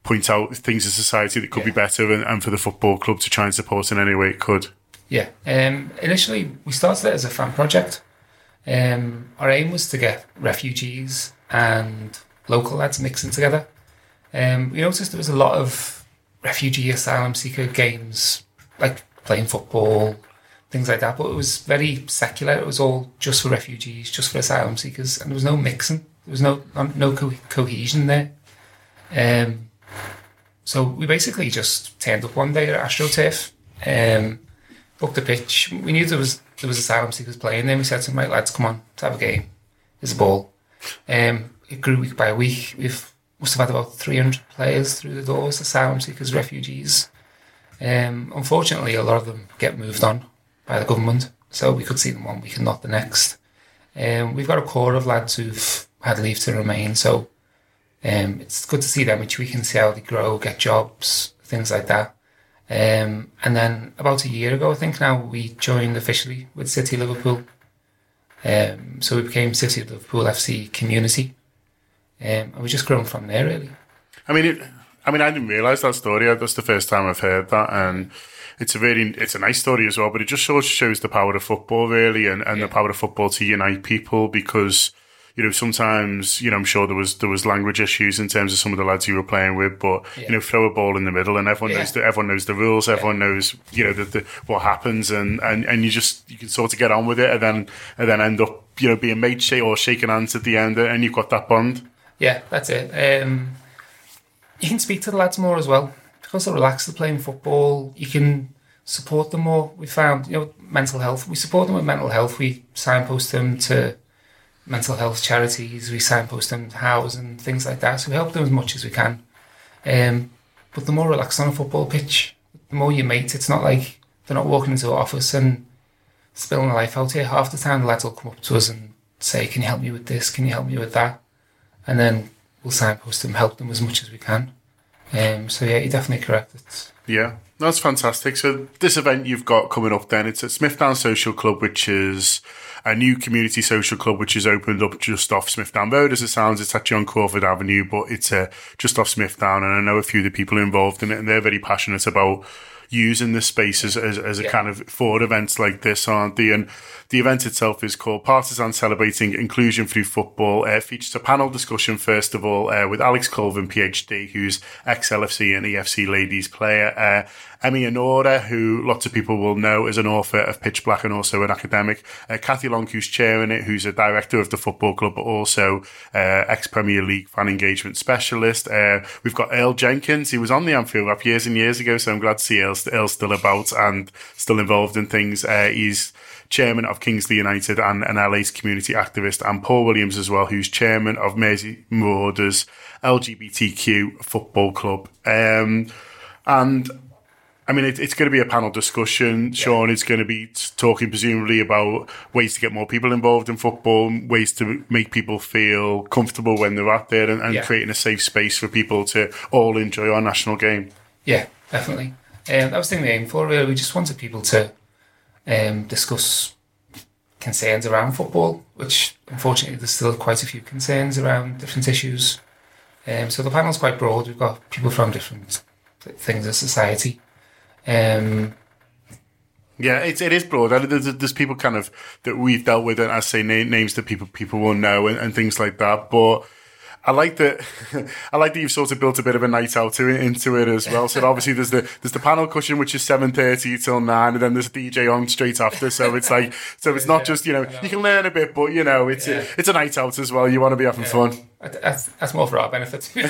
point out things in society that could be better and, and for the football club to try and support in any way it could. Yeah. Um, initially, we started it as a fan project. Um, our aim was to get refugees and local lads mixing together. Um, we noticed there was a lot of refugee asylum seeker games, like playing football, things like that. But it was very secular. It was all just for refugees, just for asylum seekers, and there was no mixing. There was no no co- cohesion there. Um, so we basically just turned up one day at AstroTurf, um, booked a pitch. We knew there was there was asylum seekers playing. Then we said to right, lads, come on, let's have a game. It's a ball. Um, it grew week by week. We've must have had about 300 players through the doors, asylum seekers, refugees. Um, unfortunately, a lot of them get moved on by the government, so we could see them one week and not the next. Um, we've got a core of lads who've had leave to remain, so um, it's good to see them each week and see how they grow, get jobs, things like that. Um, and then about a year ago, I think now, we joined officially with City Liverpool. Um, so we became City Liverpool FC Community. Um, and we just grown from there, really. I mean, it, I mean, I didn't realise that story. That's the first time I've heard that, and it's a very, it's a nice story as well. But it just shows shows the power of football, really, and, and the power of football to unite people. Because you know, sometimes you know, I'm sure there was there was language issues in terms of some of the lads you were playing with, but you know, throw a ball in the middle, and everyone Yeah. knows the, everyone knows the rules, everyone knows you know the, the, what happens, and, and and you just you can sort of get on with it, and then and then end up you know being made shake or shaking hands at the end, and you've got that bond. Yeah, that's it. Um, you can speak to the lads more as well because they're relaxed. They're playing football. You can support them more. We found, you know, mental health. We support them with mental health. We signpost them to mental health charities. We signpost them to house and things like that. So we help them as much as we can. Um, but the more relaxed on a football pitch, the more you mate. It's not like they're not walking into an office and spilling their life out here. Half the time, the lads will come up to us and say, "Can you help me with this? Can you help me with that?" And then we'll signpost them, help them as much as we can. Um, so yeah, you're definitely correct. It's, Yeah, that's fantastic. So this event you've got coming up then, it's at Smithdown Social Club, which is a new community social club which is opened up just off Smithdown Road. As it sounds, it's actually on Crawford Avenue, but it's uh, just off Smithdown. And I know a few of the people involved in it, and they're very passionate about using this space as, as, as a Yeah. kind of for events like this, aren't they? And the event itself is called Partisan Celebrating Inclusion Through Football. Uh, it features a panel discussion, first of all, uh, with Alex Culvin, PhD, who's ex-LFC and EFC ladies player. Uh, Emy Onuora, who lots of people will know as an author of Pitch Black and also an academic. Uh, Kathy Long, who's chairing it, who's a director of the football club, but also uh, ex-Premier League fan engagement specialist. Uh, we've got Earl Jenkins. He was on the Anfield Wrap years and years ago, so I'm glad to see Earl, Earl's still about and still involved in things. Uh, he's chairman of Kingsley United and an L8's community activist, and Paul Williams as well, who's chairman of Mersey Marauders LGBTQ football club. Um, and I mean, it, it's going to be a panel discussion. Sean is going to be talking presumably about ways to get more people involved in football, ways to make people feel comfortable when they're out there, and, and Yeah. creating a safe space for people to all enjoy our national game. Yeah, definitely. Um, that was the thing we aimed for. Really, we just wanted people to um, discuss concerns around football, which unfortunately there's still quite a few concerns around different issues. Um, so the panel's quite broad. We've got people from different things of society. Um, Yeah, it's, it is broad. There's, there's people kind of that we've dealt with, and I say na- names that people people will know and, and things like that. But I like that. (laughs) I like that you've sort of built a bit of a night out to into it as well. So obviously there's the there's the panel cushion which is seven thirty till nine, and then there's DJ on straight after. So it's like so it's not just you know you can learn a bit, but you know it's a, it's a night out as well. You want to be having fun. That's, that's more for our benefit. (laughs) (laughs) you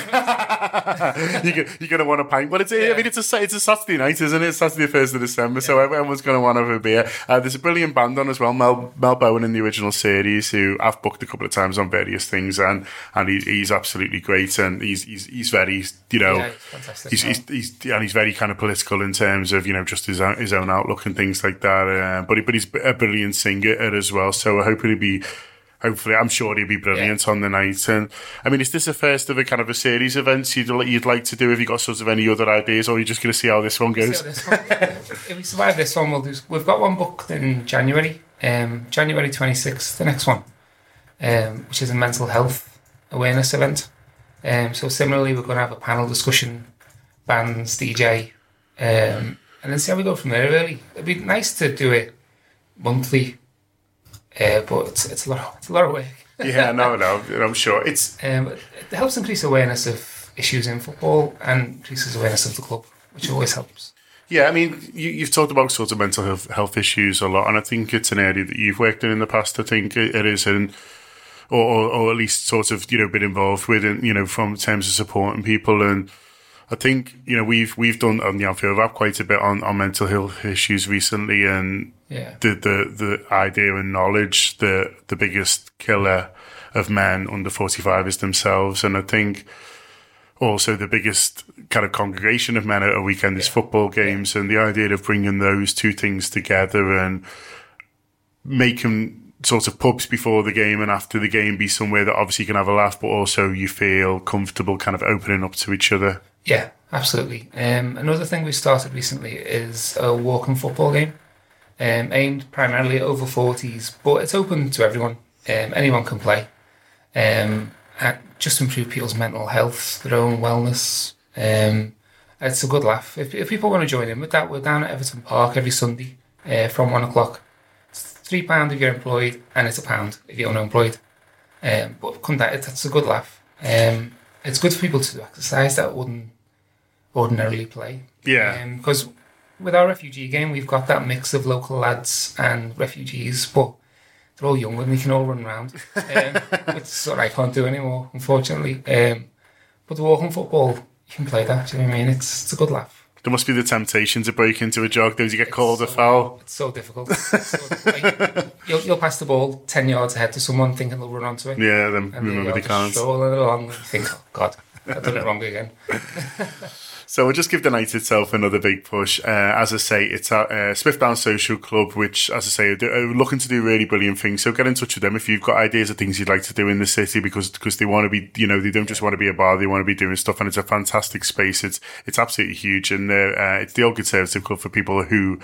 you're going to want a pint. Well, it's a, I mean, it's a it's a Saturday night, isn't it? It's Saturday, first of December, so everyone's going to want to have a beer. Uh, there's a brilliant band on as well, Mel Mel Bowen in the original series, who I've booked a couple of times on various things, and and he, he's absolutely great, and he's he's he's very you know. Yeah. He's, he's, he's, and he's very kind of political in terms of, you know, just his own, his own outlook and things like that. Uh, but, he, but he's a brilliant singer as well. So I hope he'll be, hopefully, I'm sure he'll be brilliant on the night. And I mean, is this the first of a kind of a series of events you'd, you'd like to do? Have you got sort of any other ideas or are you just going to see how this one goes? This one, (laughs) if we survive this one, we'll do. We've got one booked in January, um, January twenty sixth. The next one, um, which is a mental health awareness event. Um, so similarly, we're going to have a panel discussion, bands, DJ, um, and then see how we go from there. Really, it'd be nice to do it monthly, uh, but it's it's a lot. It's a lot of work. (laughs) yeah, no, no, I'm sure. It's Um, it helps increase awareness of issues in football and increases awareness of the club, which always helps. Yeah, I mean, you, you've talked about sort of mental health, health issues a lot, and I think it's an area that you've worked in in the past. I think it, it is, and or, or, or at least sort of you know been involved with, in, you know, from terms of supporting people. And I think you know we've we've done on the Anfield Wrap quite a bit on, on mental health issues recently, and Yeah. the the the idea and knowledge that the biggest killer of men under forty five is themselves, and I think also the biggest kind of congregation of men at a weekend is football games. And the idea of bringing those two things together and making sort of pubs before the game and after the game be somewhere that obviously you can have a laugh but also you feel comfortable kind of opening up to each other Yeah, absolutely. Um, another thing we started recently is a walking football game, um, aimed primarily at over 40s, but it's open to everyone. Um, anyone can play. Um, and just improve people's mental health, their own wellness. Um, it's a good laugh. If, if people want to join in with that, we're down at Everton Park every Sunday uh, from one o'clock. It's three pound if you're employed, and it's a pound if you're unemployed. Um, but come down, it's a good laugh. Um, it's good for people to do exercise that wouldn't ordinarily play. Yeah. Because with our refugee game, we've got that mix of local lads and refugees, but they're all young and they can all run around. Um, (laughs) which I can't do anymore, unfortunately. Um, but the walking football, you can play that. Do you know what I mean? It's, it's a good laugh. There must be the temptation to break into a jog. Does you get called a foul? It's so difficult. It's so difficult. Like, you'll, you'll pass the ball 10 yards ahead to someone thinking they'll run onto it. Yeah, then remember you're they can't. strolling along and think, oh, God, I've done it wrong again. (laughs) So we'll just give the night itself another big push. Uh, as I say, it's at uh, Smithdown Social Club, which, as I say, are, are looking to do really brilliant things. So get in touch with them if you've got ideas of things you'd like to do in the city, because because they want to be, you know, they don't just want to be a bar, they want to be doing stuff, and it's a fantastic space. It's it's absolutely huge, and uh, uh, it's the Old Conservative Club for people who.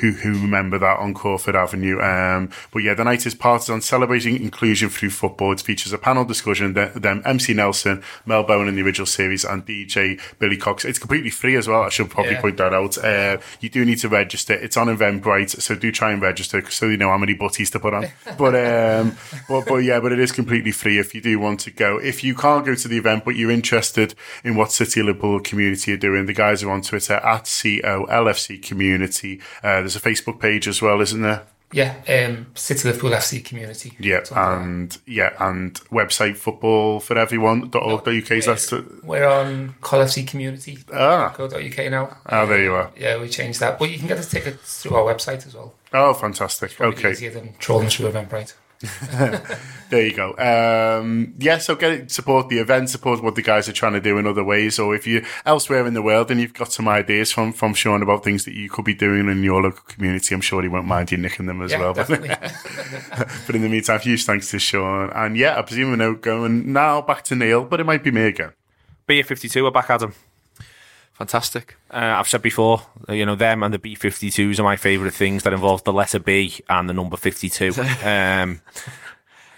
Who, who remember that on Crawford Avenue. Um, but yeah, the night is part on celebrating inclusion through football. It features a panel discussion, th- them MC Nelson, Mel Bowen in the original series, and DJ Billy Cox. It's completely free as well. I should probably Yeah. point that out. Uh, you do need to register. It's on Eventbrite, so do try and register so you know how many butties to put on. (laughs) but um, but but yeah, but it is completely free if you do want to go. If you can't go to the event, but you're interested in what City Liverpool community are doing, the guys are on Twitter at COLFC Community. Uh, there's a Facebook page as well, isn't there? Yeah, um, City Liverpool FC community. Yeah, and yeah, and website football for everyone.org.uk. Is that the- We're on ColFC community. Ah. .uk now. Oh, there you are. Yeah, we changed that. But you can get the tickets through our website as well. Oh, fantastic. Okay. easier than trolling through Eventbrite. (laughs) There you go. Um, yeah, so get it, support the event, support what the guys are trying to do in other ways. Or if you're elsewhere in the world and you've got some ideas from, from Sean about things that you could be doing in your local community, I'm sure he won't mind you nicking them as Yeah, well. (laughs) (laughs) but in the meantime, huge thanks to Sean. And yeah, I presume we're now going now back to Neil, but it might be me again. B52 we're back, Adam. Fantastic. Uh, I've said before, uh, you know, them and the B52s are my favourite things that involve the letter B and the number 52. (laughs) um,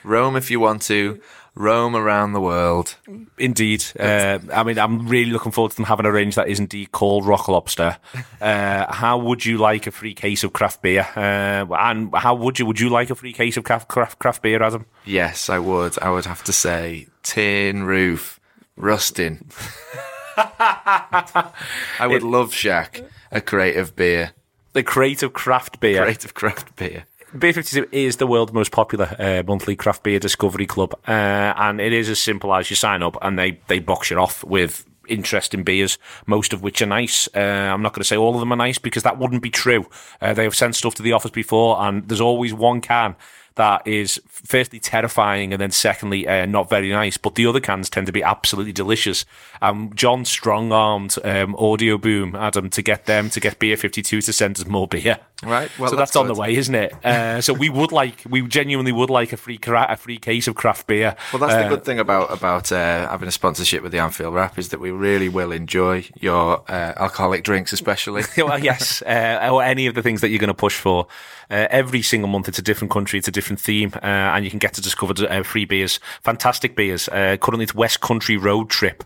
Roam if you want to. Roam around the world. Indeed. Uh, I mean, I'm really looking forward to them having a range that is indeed called Rock Lobster. (laughs) Uh, how would you like a free case of craft beer? Uh, and how would you? Would you like a free case of craft, craft, craft beer, Adam? Yes, I would. I would have to say tin roof, rusting. (laughs) (laughs) I would love Shaq a crate of beer. The crate of craft beer. Crate of craft beer. Beer 52 is the world's most popular uh, monthly craft beer discovery club, uh, and it is as simple as you sign up and they, they box you off with interesting beers, most of which are nice. Uh, I'm not going to say all of them are nice because that wouldn't be true. Uh, they have sent stuff to the office before, and there's always one can that is firstly terrifying and then secondly uh, not very nice. But the other cans tend to be absolutely delicious. Um, John strong armed um, Audio Boom Adam to get them to get Beer 52 to send us more beer. Right. Well, so that's, that's on the way, isn't it? Uh, (laughs) so we would like, we genuinely would like a free cra- a free case of craft beer. Well, that's Uh, the good thing about about uh, having a sponsorship with the Anfield Wrap is that we really will enjoy your uh, alcoholic drinks, especially. (laughs) well, yes, uh, or any of the things that you're going to push for. Uh, every single month, it's a different country, it's a different theme, uh, and you can get to discover uh, free beers, fantastic beers. Uh, currently, it's West Country Road Trip,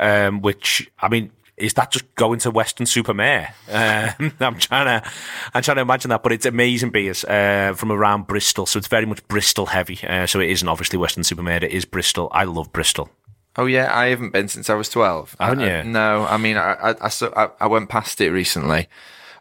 um, which I mean. Is that just going to Weston-super-Mare? Um, (laughs) I'm trying to, I'm trying to imagine that, but it's amazing beers uh, from around Bristol, so it's very much Bristol heavy. Uh, so it isn't obviously Weston-super-Mare; it is Bristol. I love Bristol. Oh yeah, I haven't been since I was twelve. Haven't I- I- you? no, I mean, I I, I, saw- I, I went past it recently.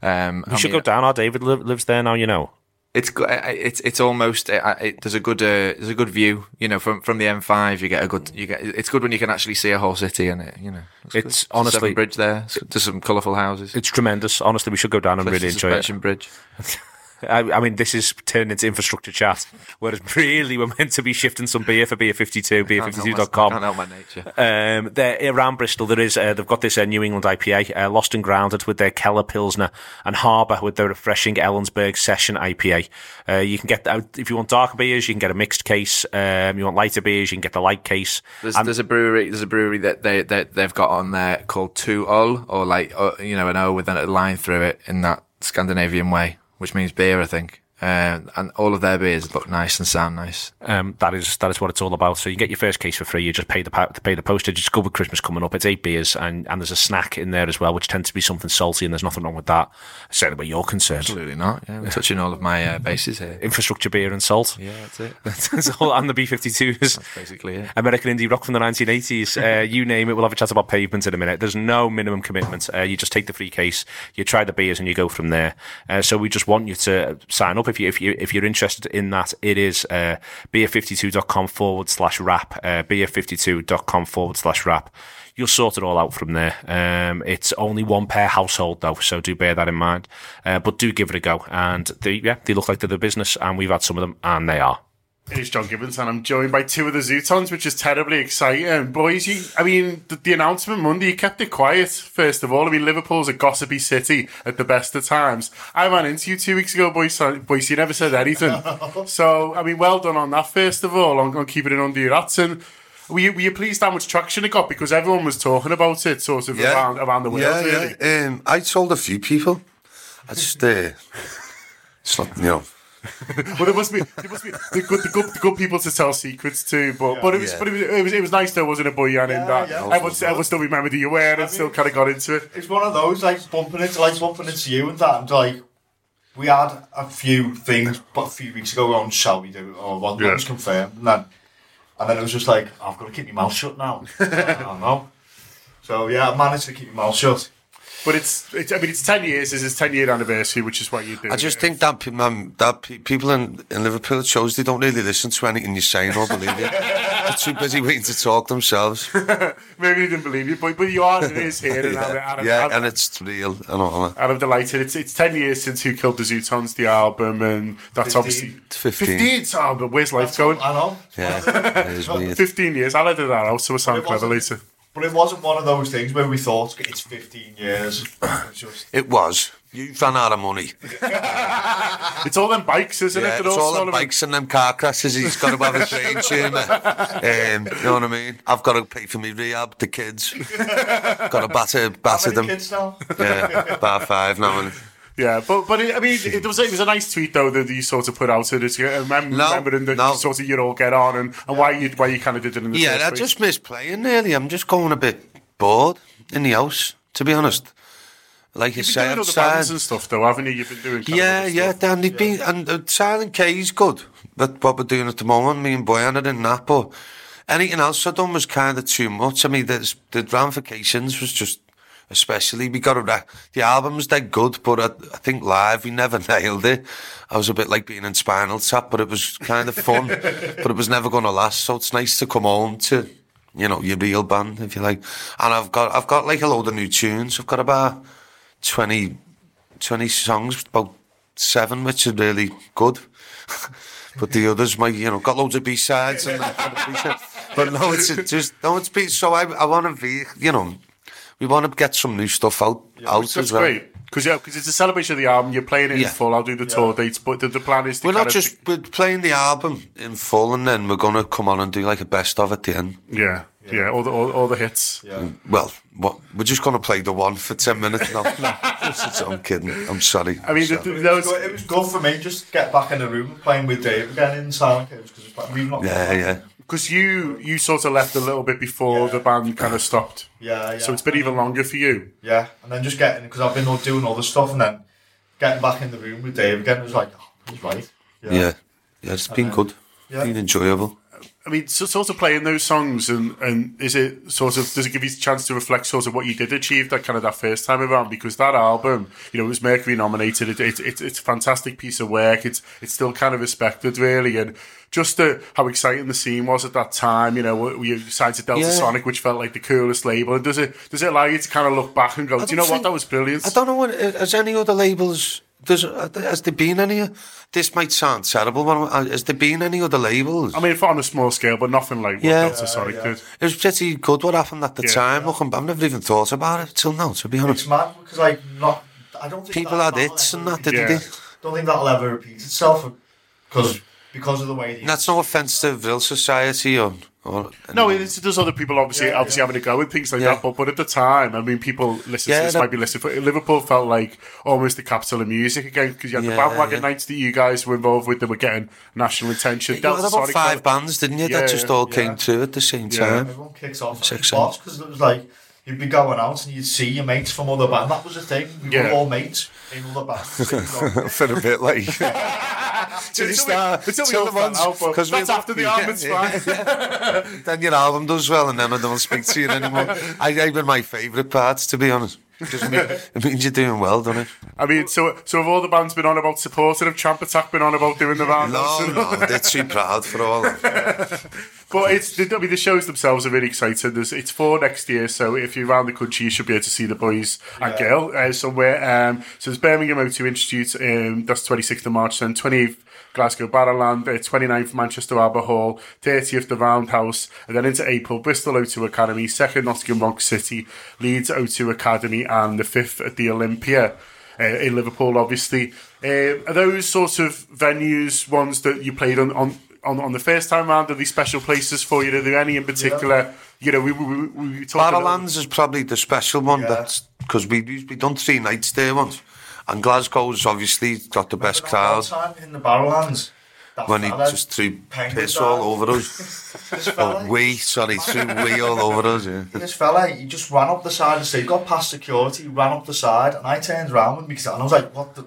Um, We I should mean, go down. Our David li- lives there now. You know. It's go- I- I- it's it's almost it, it, there's a good uh, there's a good view. You know, from from the M5, you get a good you get. It's good when you can actually see a whole city and it. You know, It's good. honestly- Severn Bridge there. There's some colourful houses. It's tremendous. Honestly, we should go down and really enjoy it. Bridge. (laughs) I, I mean, this is turned into infrastructure chat, whereas really we're meant to be shifting some beer for beer 52, Can't help my- beer52.com. Can't help my nature. Um, they're around Bristol. There is uh, they've got this uh, New England IPA, uh, Lost and Grounded with their Keller Pilsner, and Harbour with their refreshing Ellensburg Session IPA. Uh, you can get that if you want darker beers, you can get a mixed case. Um, you want lighter beers, you can get the light case. There's, there's a brewery. There's a brewery that they that they've got on there called To Øl, or like uh, you know an O with a line through it in that Scandinavian way, which means beer, I think. Uh, and all of their beers look nice and sound nice. Um, that is that is what it's all about. So you get your first case for free. You just pay the pay the postage. It's good with Christmas coming up. It's eight beers and, and there's a snack in there as well, which tends to be something salty. And there's nothing wrong with that. Certainly where you're concerned. Absolutely not. Yeah, we're touching all of my uh, bases here. Infrastructure beer and salt. Yeah, that's it. (laughs) That's all. And the B52s. That's basically it. American indie rock from the 1980s. Uh, (laughs) you name it. We'll have a chat about pavement in a minute. There's no minimum commitment. Uh, you just take the free case, you try the beers, and you go from there. Uh, so we just want you to sign up if you if you if you're interested in that. It is uh, beer52.com forward slash rap. Uh, beer52.com forward slash rap. you'll sort it all out from there. Um, it's only one per household though, so do bear that in mind. Uh, but do give it a go. And they, yeah, they look like they're the business, and we've had some of them, and they are. It is John Gibbons, and I'm joined by two of the Zutons, which is terribly exciting. Boys, you, I mean, the, the announcement Monday, you kept it quiet, first of all. I mean, Liverpool's a gossipy city at the best of times. I ran into you two weeks ago, boys, boys you never said anything. (laughs) so, I mean, well done on that, first of all, on, on keeping it under your hats. And were you, were you pleased how much traction it got? Because everyone was talking about it, sort of, around, around the world, yeah, really. Yeah. Um, I told a few people. I just, uh, it's not, you know. (laughs) well, there must be there must be the good, the good, the good people to tell secrets to, but but it was Yeah. but it was, it was it was nice though, wasn't it, boy? And in that yeah. everyone, everyone still remembered who you were and still kind of got into it. It's one of those like bumping into like bumping into you and that, and like we had a few things, but a few weeks ago on shall we do it or what Yeah. was confirmed, and then and then it was just like I've got to keep my mouth shut now. (laughs) I don't know. So yeah, I managed to keep my mouth shut. But it's, it's I mean it's ten years. This is ten year anniversary, which is what you do. I just think that pe- um, that people in, in Liverpool it shows they don't really listen to anything you're saying or believe you. (laughs) They're too busy waiting to talk themselves. (laughs) maybe they didn't believe you, but but you are. It is here, and, (laughs) I'm, and, I'm- yeah, I'm- and it's real and all that. and I'm delighted. It's it's ten years since Who Killed the Zutons, the album, and that's 15. obviously Fifteen. Fifteen. Oh, but where's life going? I know. Yeah, it is weird. Fifteen years. I'll edit that out so I sound It clever wasn't- later. But it wasn't one of those things where we thought it's 15 years. It's just It was. You ran out of money. (laughs) It's all them bikes, isn't Yeah, it? it's They're all sort the bikes and them car crashes. He's got to have a brain (laughs) tumour. Um, you know what I mean? I've got to pay for me rehab, the kids. (laughs) got to batter, how batter many them. kids now? Yeah, bar five now. And Yeah, but but it, I mean, it was it was a nice tweet though that you sort of put out. That you remember, No, remembering that no. sort of you all get on and, and why you why you kind of did it in the yeah, I just miss playing. Really, I'm just going a bit bored in the house. To be honest, like you say, doing I'm other sad. bands and stuff though, haven't you? You've been doing Yeah, yeah. Dan, they've been, and uh, Silent K is good. That what we're doing at the moment, me and Boyan are in that, but anything else I done was kind of too much. I mean, there's, the ramifications was just, especially, we got a, the albums, they're good, but I, I think live, we never (laughs) nailed it. I was a bit like being in Spinal Tap, but it was kind of fun, (laughs) but it was never going to last, so it's nice to come home to, you know, your real band, if you like. And I've got, I've got like a load of new tunes. I've got about 20, 20 songs, about seven, which are really good. (laughs) but the others, my, you know, got loads of B sides and that kind of B-sides. But no, it's just, no, it's been, so I, I want to be, you know, we want to get some new stuff out, out That's as well. great because yeah, because it's a celebration of the album. You're playing it Yeah. in full. I'll do the tour dates, but the, the plan is to We're not of- just, we're playing the album in full and then we're going to come on and do like a best of at the end. yeah, yeah, all the all, all the hits. Yeah. Well, what, we're just going to play the one for 10 minutes now. (laughs) no, I'm kidding. I'm sorry. I mean, Sorry. the, It those, was, good, it was good for me just get back in the room playing with Dave again in Silent Caves because we've not. yeah, yeah. Because you you sort of left a little bit before Yeah. the band kind of stopped. Yeah, yeah. So it's been even longer for you. Yeah, and then just getting because I've been doing all doing other stuff and then getting back in the room with Dave again was like, oh, he's right. Yeah. Yeah, it's been good. yeah. Been enjoyable. I mean, so, sort of playing those songs, and, and is it sort of does it give you a chance to reflect sort of what you did achieve that kind of that first time around? Because that album, you know, it was Mercury nominated. It, it, it, it's a fantastic piece of work. It's it's still kind of respected, really, and just uh, how exciting the scene was at that time. You know, we you signed to Delta Yeah. Sonic, which felt like the coolest label. And does it does it allow you to kind of look back and go, do you know don't what, that was brilliant? I don't know what has any other labels. Does has there been any? This might sound terrible, but uh, has there been any other labels? I mean, on a small scale, but nothing like what Yeah. Deltasonic did. it was pretty good what happened at the Yeah. time. Looking, I've never even thought about it till now. To be honest, It's honest, mad because like not. I don't think people had that'll hits and that, repeat- didn't Yeah. they? Don't think that'll ever repeat itself because because of the way. The, That's no offence to Vryll Society or. or No, it's, there's other people obviously Yeah, obviously yeah. having a go and things like Yeah. that. But but at the time, I mean, people listen Yeah, to this that- might be listening. For, Liverpool felt like almost the capital of music again because you had the bandwagon yeah. nights that you guys were involved with that were getting national attention. You had about five felt- bands, didn't you? Yeah, that just all yeah. came through at the same Yeah. time. Everyone kicks off Six Six spots because it was like you'd be going out and you'd see your mates from other bands. That was the thing. We yeah. were all mates in other bands. (laughs) For a bit like. (laughs) Till you start, until till the because that's after the Armoured (laughs) yeah, yeah. Then your album does well, and then I don't speak to you anymore. I, I've been my favourite parts, to be honest. It, mean, it means you're doing well, doesn't it? I mean, so so have all the bands been on about supporting? Have Champ Attack been on about doing the rounds? No, no, they're too proud for all. But it's the, I mean the shows themselves are really exciting. There's, it's for next year, so if you're around the country, you should be able to see the boys and Yeah. girl uh, somewhere. Um, so there's Birmingham O2 Institute. Um, that's 26th of March. Then 20th Glasgow Barrowland. Uh, 29th Manchester Albert Hall. 30th the Roundhouse, and then into April Bristol O2 Academy. Second Nottingham Rock City, Leeds O2 Academy, and the fifth at the Olympia. Uh, in Liverpool, obviously, uh, are those sort of venues ones that you played on, on on, on the first time round? Are these special places for you? Are there any in particular? You know, we we, we, we talked about- Barrowlands is probably the special one. That's because we we done three nights there once, and Glasgow's obviously got the best crowd. Time in the Barrowlands. that When he just threw piss all over us. (laughs) This fella, oh, we, sorry, threw (laughs) we all over us. Yeah. this fella, he just ran up the side of the stage, got past security, ran up the side, and I turned around with me and I was like, "What the?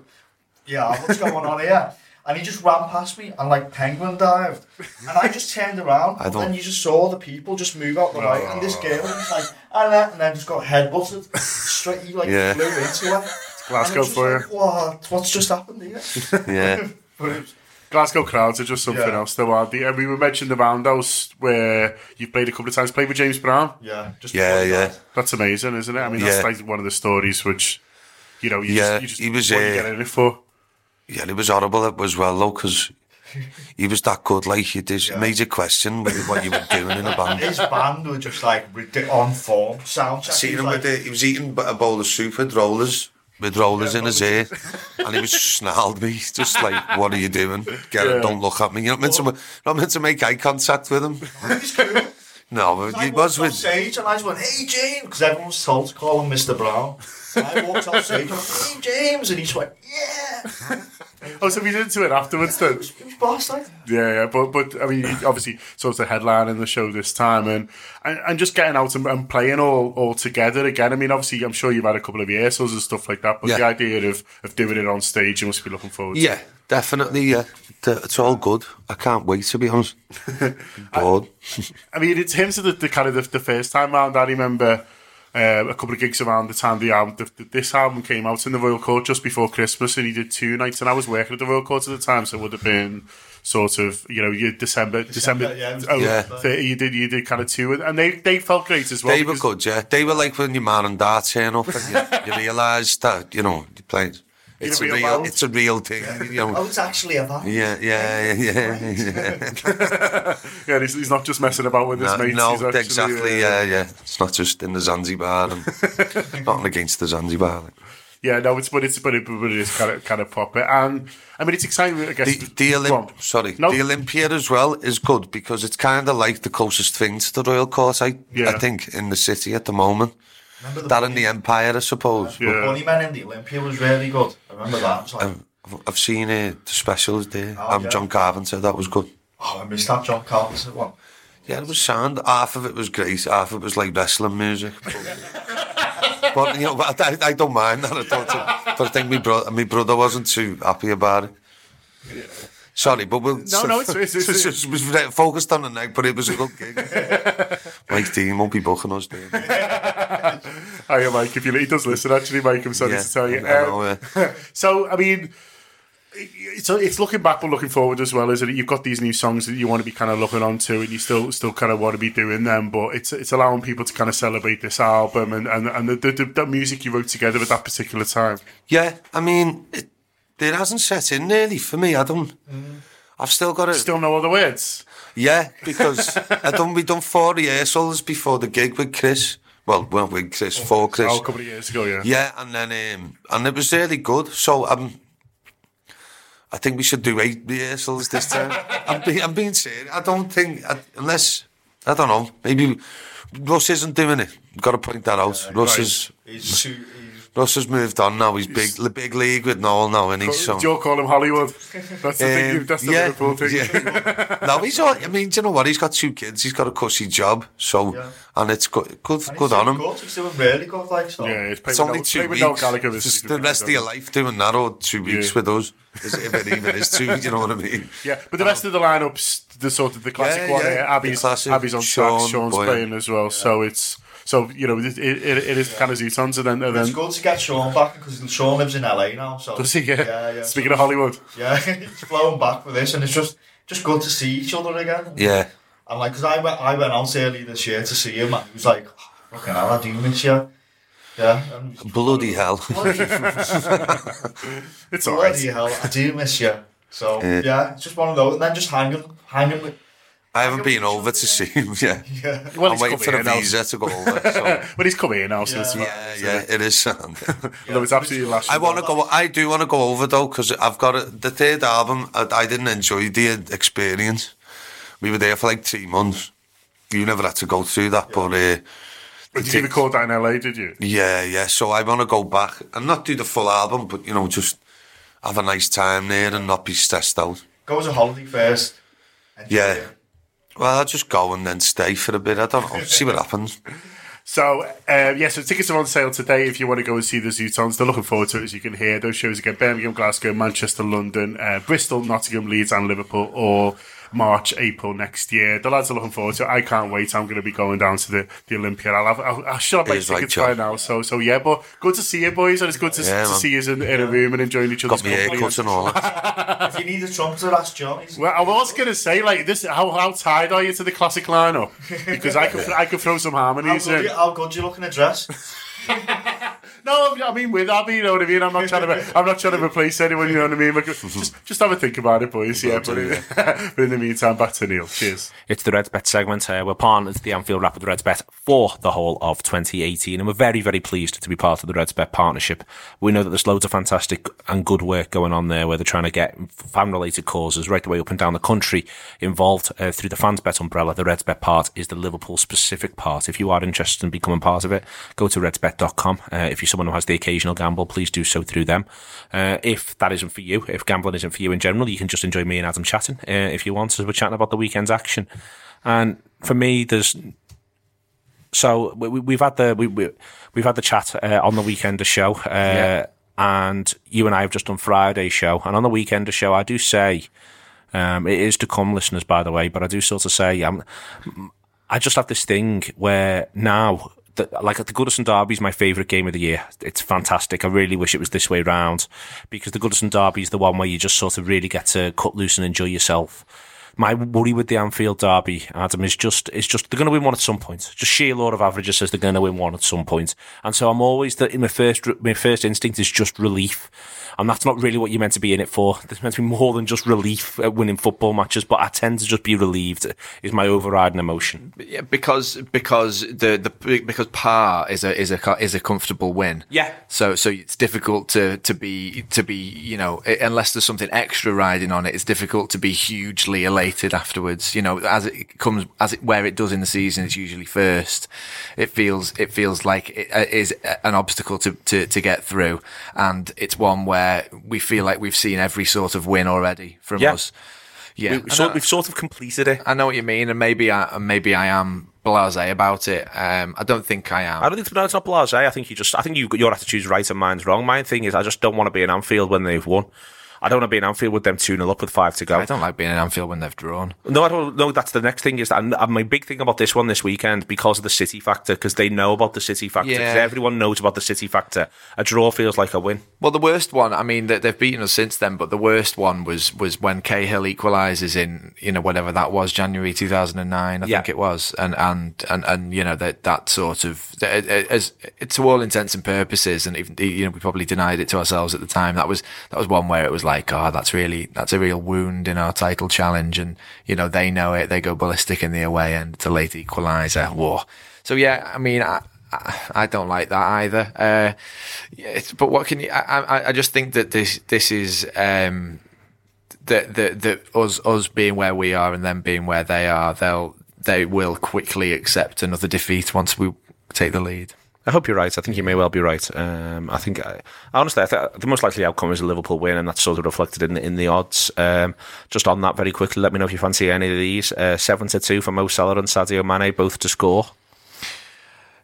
Yeah, what's going on here?" (laughs) And he just ran past me and like penguin dived, and I just turned around, I and don't- then you just saw the people just move out the way, and this girl was like, and then, and then just got headbutted straight. He like Yeah. flew into her. Glasgow And it for like, What? What's just happened here? (laughs) Yeah. (laughs) But it was- Glasgow crowds are just something Yeah. else. Though, aren't they? And we were mentioned the Roundhouse where you've played a couple of times. Played with James Brown. Yeah, just Yeah, yeah. That's amazing, isn't it? I mean, Yeah. that's like one of the stories which, you know, you Yeah, just, you just he was, what you uh, get in it for. Yeah, it was horrible as well, though, because he was that good. Like, it is, made you question what what you were doing in a band. (laughs) His band were just like on form. Sound. Seen him was with he was eating a bowl of soup with rollers, with rollers in his ear, (laughs) and he was snarled me, just like, "What are you doing? Get Yeah. it! Don't look at me." You're not meant to, not meant to make eye contact with him. (laughs) No, but I he was walked off with. stage and I just went, "Hey James," because everyone was told to call him Mr. Brown. And I walked off stage, "Hey James," and he just went, "Yeah." Oh, so we did do it afterwards then. It was boss. Yeah, yeah, but but I mean, he obviously, so it's the headline in the show this time, and and, and just getting out and, and playing all all together again. I mean, obviously, I'm sure you've had a couple of rehearsals and stuff like that, but the idea of of doing it on stage, you must be looking forward. to. Yeah, definitely. Yeah, it's all good. I can't wait to be honest. (laughs) Bored. I mean, in terms of the, the kind of the, the first time round, I remember uh, a couple of gigs around the time the album, the, the, this album came out in the Royal Court just before Christmas, and he did two nights, and I was working at the Royal Court at the time, so it would have been sort of you know your December December, yeah. oh, Yeah. 30, you did you did kind of two, and they they felt great as well. They were good, yeah. They were like when your man and dad turn up and you, you (laughs) realise that, you know, you're playing. It's a real real, it's a real thing, you Oh, it's actually a van. Yeah, yeah, yeah, yeah. yeah, (laughs) he's, he's not just messing about with his No, mates. no he's actually, exactly, uh, yeah, yeah. It's not just in the Zanzibar and (laughs) nothing against the Zanzibar. like. yeah. No, it's but it's but it, but it is kind of kind of proper, and I mean it's exciting. I guess The, the Olymp- sorry, No. the Olympia as well is good because it's kind of like the closest thing to the Royal Court, I, Yeah. I think, in the city at the moment. Remember the That and the Empire, I suppose. The Yeah. Bunny Man in the Olympia was really good. I remember that. I was like, I've, I've seen uh, the specials there. Oh, I'm yeah. John Carpenter, that was good. oh, I missed that John Carpenter one. Yeah, it was sound. Half of it was great. Half of it was like wrestling music. (laughs) but you know, but I, I don't mind that. I don't. But I think my brother, my brother wasn't too happy about it. Sorry, but we'll. No, no, it's- it's- (laughs) it's- very focused on the neck, but it was a good gig. (laughs) Mike Dean won't be booking us there. (laughs) Hiya, Mike. If you he does listen, actually, Mike, I'm sorry Yeah, to tell you. I Um, know, uh, so, I mean, it's it's looking back but looking forward as well, isn't it? You've got these new songs that you want to be kind of looking on to, and you still still kind of want to be doing them, but it's it's allowing people to kind of celebrate this album and and, and the, the, the music you wrote together at that particular time. Yeah, I mean, it, it hasn't set in nearly for me. I don't. I've still got it. Still know all the words. Yeah, because (laughs) I done we done four rehearsals before the gig with Chris. Well, well with Chris, for Chris. Oh, a couple of years ago, yeah. Yeah, and then um, and it was really good. So um, I think we should do eight rehearsals this time. (laughs) I'm, be, I'm being serious. I don't think I, unless I don't know. Maybe Russ isn't doing it. Got to point that out. Russ right. is He's too. He's, Russ has moved on now. He's big, the big league with Noel now, and he's so. Do you call him Hollywood? That's the thing. Um, That's the yeah, Liverpool thing. yeah. (laughs) no, he's all, I mean, do you know what? He's got two kids. He's got a cushy job, so Yeah. and it's good, good, and he's good on him. Good. He's doing really good. Like so. Yeah, it's, It's only two With no weeks. Gallagher is- Just the rest of your life doing that, or two weeks Yeah. with us, is- if it even is two. You know what I mean? (laughs) Yeah, but the rest of the lineups, the sort of the classic Yeah, one, yeah, Abi's, the classic. Abi's on Sean, sax, Sean's Boyan. playing as well. So it's so you know it, it, it is kind of Zutons, and then and It's then good to get Sean back because Sean lives in LA now. So does he? Yeah. Yeah, yeah. Speaking of Hollywood, yeah, (laughs) he's flown back with this, and it's just just good to see each other again. Yeah, And like, because I went, I went out early this year to see him, and he was like, "Fucking hell, I do miss you." Yeah. And Bloody hell. (laughs) (laughs) it's all right. bloody hell, I do miss you. So Yeah. yeah, it's just one of those. And then just hanging, hanging with. I haven't been over to see him yet. Yeah. Well, I'm waiting for the here now. visa to go over. (laughs) So. but he's coming here now, so it's yeah, yeah, it is. Sam. Although it's absolutely last. I want to go. I do want to go over though because I've got a, the third album. I, I didn't enjoy the experience. We were there for like three months. You never had to go through that, but uh, Did you record that in LA? Did you? yeah, yeah. So I want to go back and not do the full album, but you know, just have a nice time there and not be stressed out. Go as a holiday first. Enjoy Yeah. it. Well, I'll just go and then stay for a bit. I don't know. See what happens. So, uh, yeah, so tickets are on sale today if you want to go and see the Zutons. They're looking forward to it, as you can hear. Those shows again Birmingham, Glasgow, Manchester, London, uh, Bristol, Nottingham, Leeds, and Liverpool, or March, April next year. The lads are looking forward to it. I can't wait. I'm going to be going down to the, the Olympia. I'll have, I'll, I should have my He's right, tickets John. by now. So, so yeah, but good to see you, boys, and it's good to, Yeah, to see you in, in a room and enjoying each other's Got me company. haircut and all that. If you need a trumpeter, that's Johnny's. Well, I was going to say, like, this. How, how tied are you to the classic lineup? Because I could I could throw some How harmonies good, in. you, how good you look in a dress? No, I mean with Abi, you know what I mean. I'm not trying to. I'm not trying to replace anyone. You know what I mean. Like, just, just have a think about it, boys. Yeah, but in, (laughs) but in the meantime, back to Neil. Cheers. It's the Reds Bet segment. Uh, we're partners to the Anfield Rapid Reds Bet for the whole of 2018, and we're very, very pleased to be part of the Reds Bet partnership. We know that there's loads of fantastic and good work going on there where they're trying to get fan-related causes right the way up and down the country involved uh, through the Fans Bet umbrella. The Reds Bet part is the Liverpool-specific part. If you are interested in becoming part of it, go to redsbet.com. Uh, if you're someone who has the occasional gamble, please do so through them. Uh, if that isn't for you, if gambling isn't for you in general, you can just enjoy me and Adam chatting uh, if you want, as we're chatting about the weekend's action. And for me, there's so we, we've had the we, we we've had the chat uh, on the weekend of show, uh, and you and I have just done Friday's show, and on the weekend of show, I do say. Um, it is to come, listeners, by the way, but I do sort of say, um, I just have this thing where now, that, like the Goodison Derby is my favourite game of the year. It's fantastic. I really wish it was this way round because the Goodison Derby is the one where you just sort of really get to cut loose and enjoy yourself. My worry with the Anfield Derby, Adam, is just is just they're going to win one at some point. Just sheer law of averages says they're going to win one at some point, and so I'm always that in my first my first instinct is just relief. And that's not really what you're meant to be in it for. There's meant to be more than just relief at winning football matches, but I tend to just be relieved is my overriding emotion. Yeah, because because the the because par is a is a is a comfortable win. Yeah. So so it's difficult to to be to be you know unless there's something extra riding on it. It's difficult to be hugely elated afterwards. You know, as it comes as it where it does in the season, it's usually first. It feels it feels like it uh, is an obstacle to to to get through, and it's one where we feel like we've seen every sort of win already from Yeah. us. Yeah, We- we've, sort, we've sort of completed it. I know what you mean, and maybe I maybe I am blasé about it. Um, I don't think I am. I don't think no, it's not blasé. I think you just, I think you your attitude's right and mine's wrong. My thing is, I just don't want to be in Anfield when they've won. I don't want to be in Anfield with them 2 0 up with five to go. I don't like being in Anfield when they've drawn. No, I don't. No, that's the next thing. Is that and, my big thing about this one this weekend because of the City factor, because they know about the City factor. 'cause Yeah. everyone knows about the City factor. A draw feels like a win. Well, the worst one. I mean, that they've beaten us since then, but the worst one was was when Cahill equalises in you know whatever that was January two thousand and nine. I Yeah. think it was, and and and and you know that that sort of as to all intents and purposes, and even you know we probably denied it to ourselves at the time. That was that was one where it was like, oh, that's really that's a real wound in our title challenge, and you know they know it. They go ballistic in the away end. It's a late equaliser. Whoa. So yeah, I mean. I, I don't like that either. Uh, it's, but what can you? I, I, I just think that this this is um, that that that us us being where we are and them being where they are. They'll they will quickly accept another defeat once we take the lead. I hope you're right. I think you may well be right. Um, I think, I, honestly, I think the most likely outcome is a Liverpool win, and that's sort of reflected in in the odds. Um, just on that, very quickly, let me know if you fancy any of these. Uh, Seven to two for Mo Salah and Sadio Mane, both to score.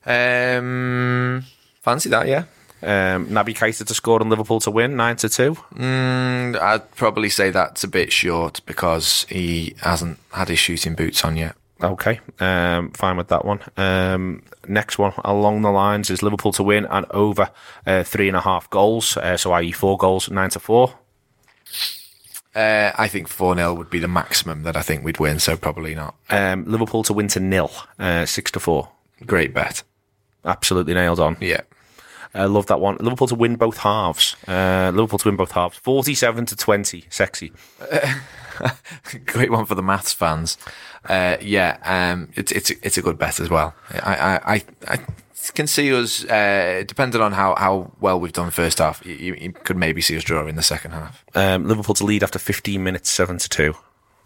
Um, fancy that, yeah. Um, Naby Keita to score and Liverpool to win, nine to two. Mm, I'd probably say that's a bit short because he hasn't had his shooting boots on yet. Okay, um, fine with that one. Um, next one along the lines is Liverpool to win and over uh, three and a half goals. Uh, so, i.e., four goals, nine to four. Uh, I think 4 0 would be the maximum that I think we'd win, so probably not. Um, Liverpool to win to nil, uh, six to four. Great bet. Absolutely nailed on. Yeah. I love that one. Liverpool to win both halves. Uh, Liverpool to win both halves. 47 to 20. Sexy. (laughs) Great one for the maths fans. Uh, yeah, um, it's it's it's a good bet as well. I I, I, I can see us, uh, depending on how, how well we've done first half, you, you could maybe see us draw in the second half. Um, Liverpool to lead after 15 minutes, 7 to 2.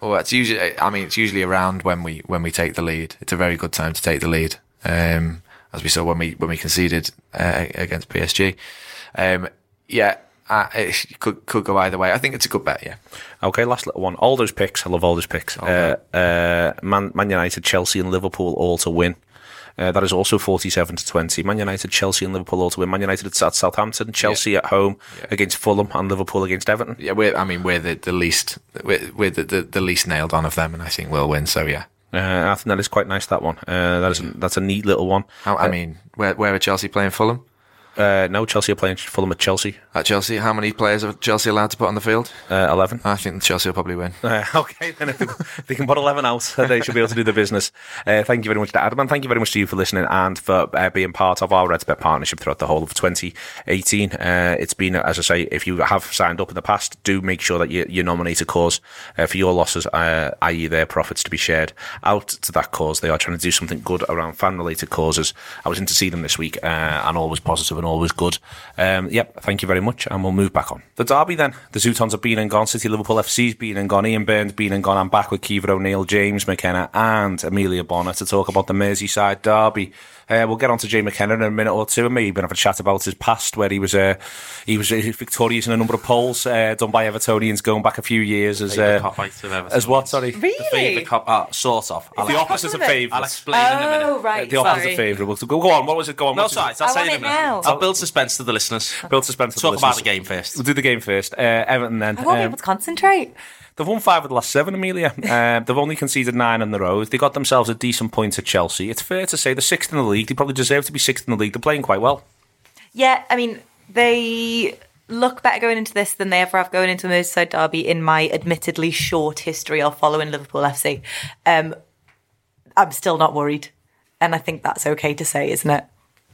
Well, it's usually. I mean, it's usually around when we when we take the lead. It's a very good time to take the lead, um, as we saw when we when we conceded uh, against PSG. Um, yeah, uh, it could could go either way. I think it's a good bet. Yeah. Okay, last little one. All those picks. I love all those picks. Uh, uh, Man, Man United, Chelsea, and Liverpool all to win. Uh, that is also 47 to 20. Man United, Chelsea, and Liverpool all to win. Man United at Southampton, Chelsea at home against Fulham, and Liverpool against Everton. Yeah, we're. I mean, we're the, the least we're, we're the, the, the least nailed on of them, and I think we'll win. So yeah. Uh, I think that is quite nice. That one. Uh, that is that's a neat little one. How, I mean, where where are Chelsea playing Fulham? Uh, no, Chelsea are playing Fulham at Chelsea. At Chelsea, how many players are Chelsea allowed to put on the field? Uh, 11. I think Chelsea will probably win. (laughs) Uh, okay, then if they, they can put 11 out, (laughs) they should be able to do the business. Uh, thank you very much to Adam, and thank you very much to you for listening and for uh, being part of our RedsBet partnership throughout the whole of 2018. Uh, it's been, as I say, if you have signed up in the past, do make sure that you, you nominate a cause uh, for your losses, uh, i.e., their profits to be shared out to that cause. They are trying to do something good around fan related causes. I was in to see them this week, uh, and always positive and always good. Um, yep, thank you very much, and we'll move back on. The derby then. The Zutons have been and gone. City Liverpool FC's been and gone. Ian Byrne's been and gone. I'm back with Kiefer O'Neill, James McKenna, and Amelia Bonner to talk about the Merseyside derby. Uh, we'll get on to Jay McKenna in a minute or two, and maybe even have a chat about his past, where he was uh, he was uh, victorious in a number of polls uh, done by Evertonians going back a few years as uh, as what? Sorry, Really? The favourite cop, uh, sort of. I'll, the opposite of favourite. I'll explain in a minute. Oh, right. The opposite sorry. of favourite. Go, go on. What was it? Go on. No, sorry. I'll I say in a it minute. now. I'll build suspense to the listeners. Build suspense. to Talk the about the game first. We'll do the game first. Uh, Everton then. I won't be Um, able to concentrate. They've won five of the last seven, Amelia. (laughs) Uh, they've only conceded nine on the road. They got themselves a decent point at Chelsea. It's fair to say they're sixth in the league. They probably deserve to be sixth in the league. They're playing quite well. Yeah, I mean, they look better going into this than they ever have going into a Merseyside derby in my admittedly short history of following Liverpool FC. Um, I'm still not worried. And I think that's okay to say, isn't it?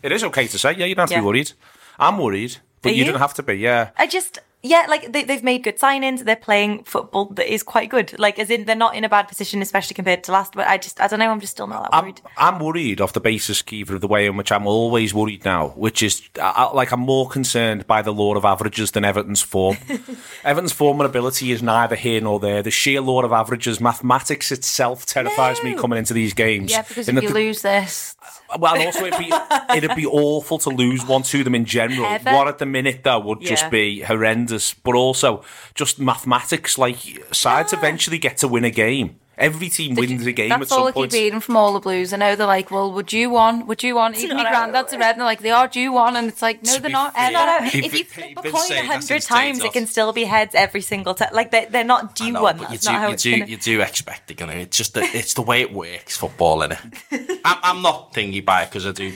It is okay to say. Yeah, you don't have to Yeah. be worried. I'm worried, but you, you? don't have to be. Yeah. I just, yeah, like they, they've made good signings. They're playing football that is quite good. Like, as in, they're not in a bad position, especially compared to last. But I just, I don't know. I'm just still not that I'm, worried. I'm worried off the basis, Kiefer, of the way in which I'm always worried now, which is I, like I'm more concerned by the law of averages than Everton's form. (laughs) Everton's form and ability is neither here nor there. The sheer law of averages, mathematics itself terrifies me coming into these games. Yeah, because In if that you the- lose this, Well, and also it'd be it'd be awful to lose one to them in general. Ever. One at the minute though would just be horrendous. But also just mathematics, like sides ah. eventually get to win a game. Every team wins a game at some point. that's all I keep point. reading from all the Blues. I know they're like, well, would you want? Would you want? Even your granddad's a red, and they're like, they are due one, and it's like, no, To they're not. fair- ever. No, no. If you it- flip a coin a hundred times, day it can still be heads every single time. Like they, they're not I due know, one. That's you not do, how you it's do, gonna. you do expect it, you know. It's just that it's the way it works, football, innit? (laughs) I'm, I'm not thingy by it because I do.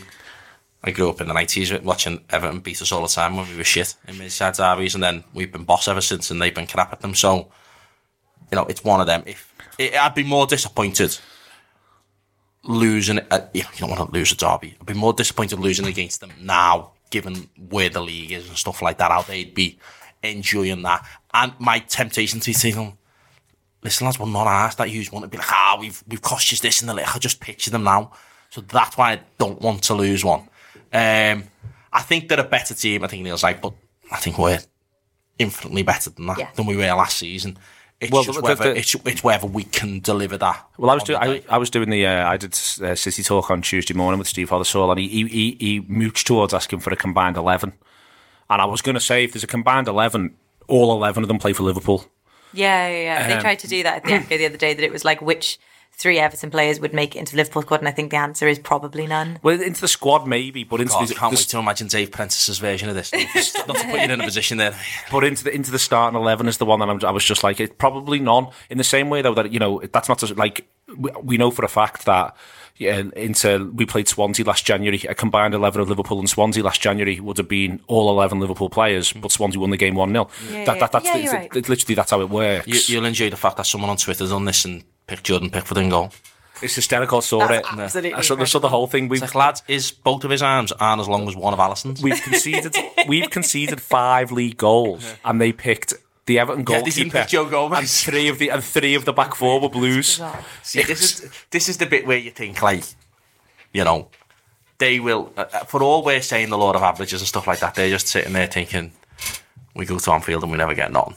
I grew up in the nineties watching Everton beat us all the time when we were shit in Merseyside derbies, and then we've been boss ever since, and they've been crap at them. So, you know, it's one of them. If it, I'd be more disappointed losing, uh, you, know, you don't want to lose a derby. I'd be more disappointed losing against them now, given where the league is and stuff like that. How they'd be enjoying that, and my temptation to say them listen, lads, we're not asked that you want to be like, ah, we've we've cost you this and the like. I just picture them now. So that's why I don't want to lose one. Um, I think they're a better team. I think Neil's like, but I think we're infinitely better than that Yeah. than we were last season. It's Well, just the- whether the- it's, it's whether we can deliver that. Well, I was doing the I. I was doing the uh, I did uh, City talk on Tuesday morning with Steve Hothersall, and he he, he he mooched towards asking for a combined eleven, and I was going to say if there's a combined eleven, all eleven of them play for Liverpool. Yeah, yeah, yeah. They Um, tried to do that at the FPO the other day. That it was like which three Everton players would make it into the Liverpool squad, and I think the answer is probably none. Well, into the squad maybe, but into God, the, can't the- wait to imagine Dave Prentice's version of this. (laughs) Not to put you in a position there. but into the into the starting eleven is the one that I'm, I was just like, it's probably none. In the same way though that you know that's not to, like we, we know for a fact that yeah, into we played Swansea last January. A combined eleven of Liverpool and Swansea last January would have been all eleven Liverpool players, but Swansea won the game one 0 Yeah, that, that, that's Yeah, the- right. it's literally that's how it works. You, you'll enjoy the fact that someone on Twitter's done this and picked Jordan Pickford in goal. It's hysterical. I saw That's it. absolutely I saw, I saw the whole thing. We've It's like, lads, is both of his arms aren't as long as one of Alisson's? we've conceded we've conceded five league goals, (laughs) and they picked the Everton Yeah, goalkeeper. pick Joe Gomez. and three of the and three of the back four were Blues. See, this is this is the bit where you think like, you know, they will uh, uh, for all we're saying the law of averages and stuff like that. They're just sitting there thinking, we go to Anfield and we never get nothing.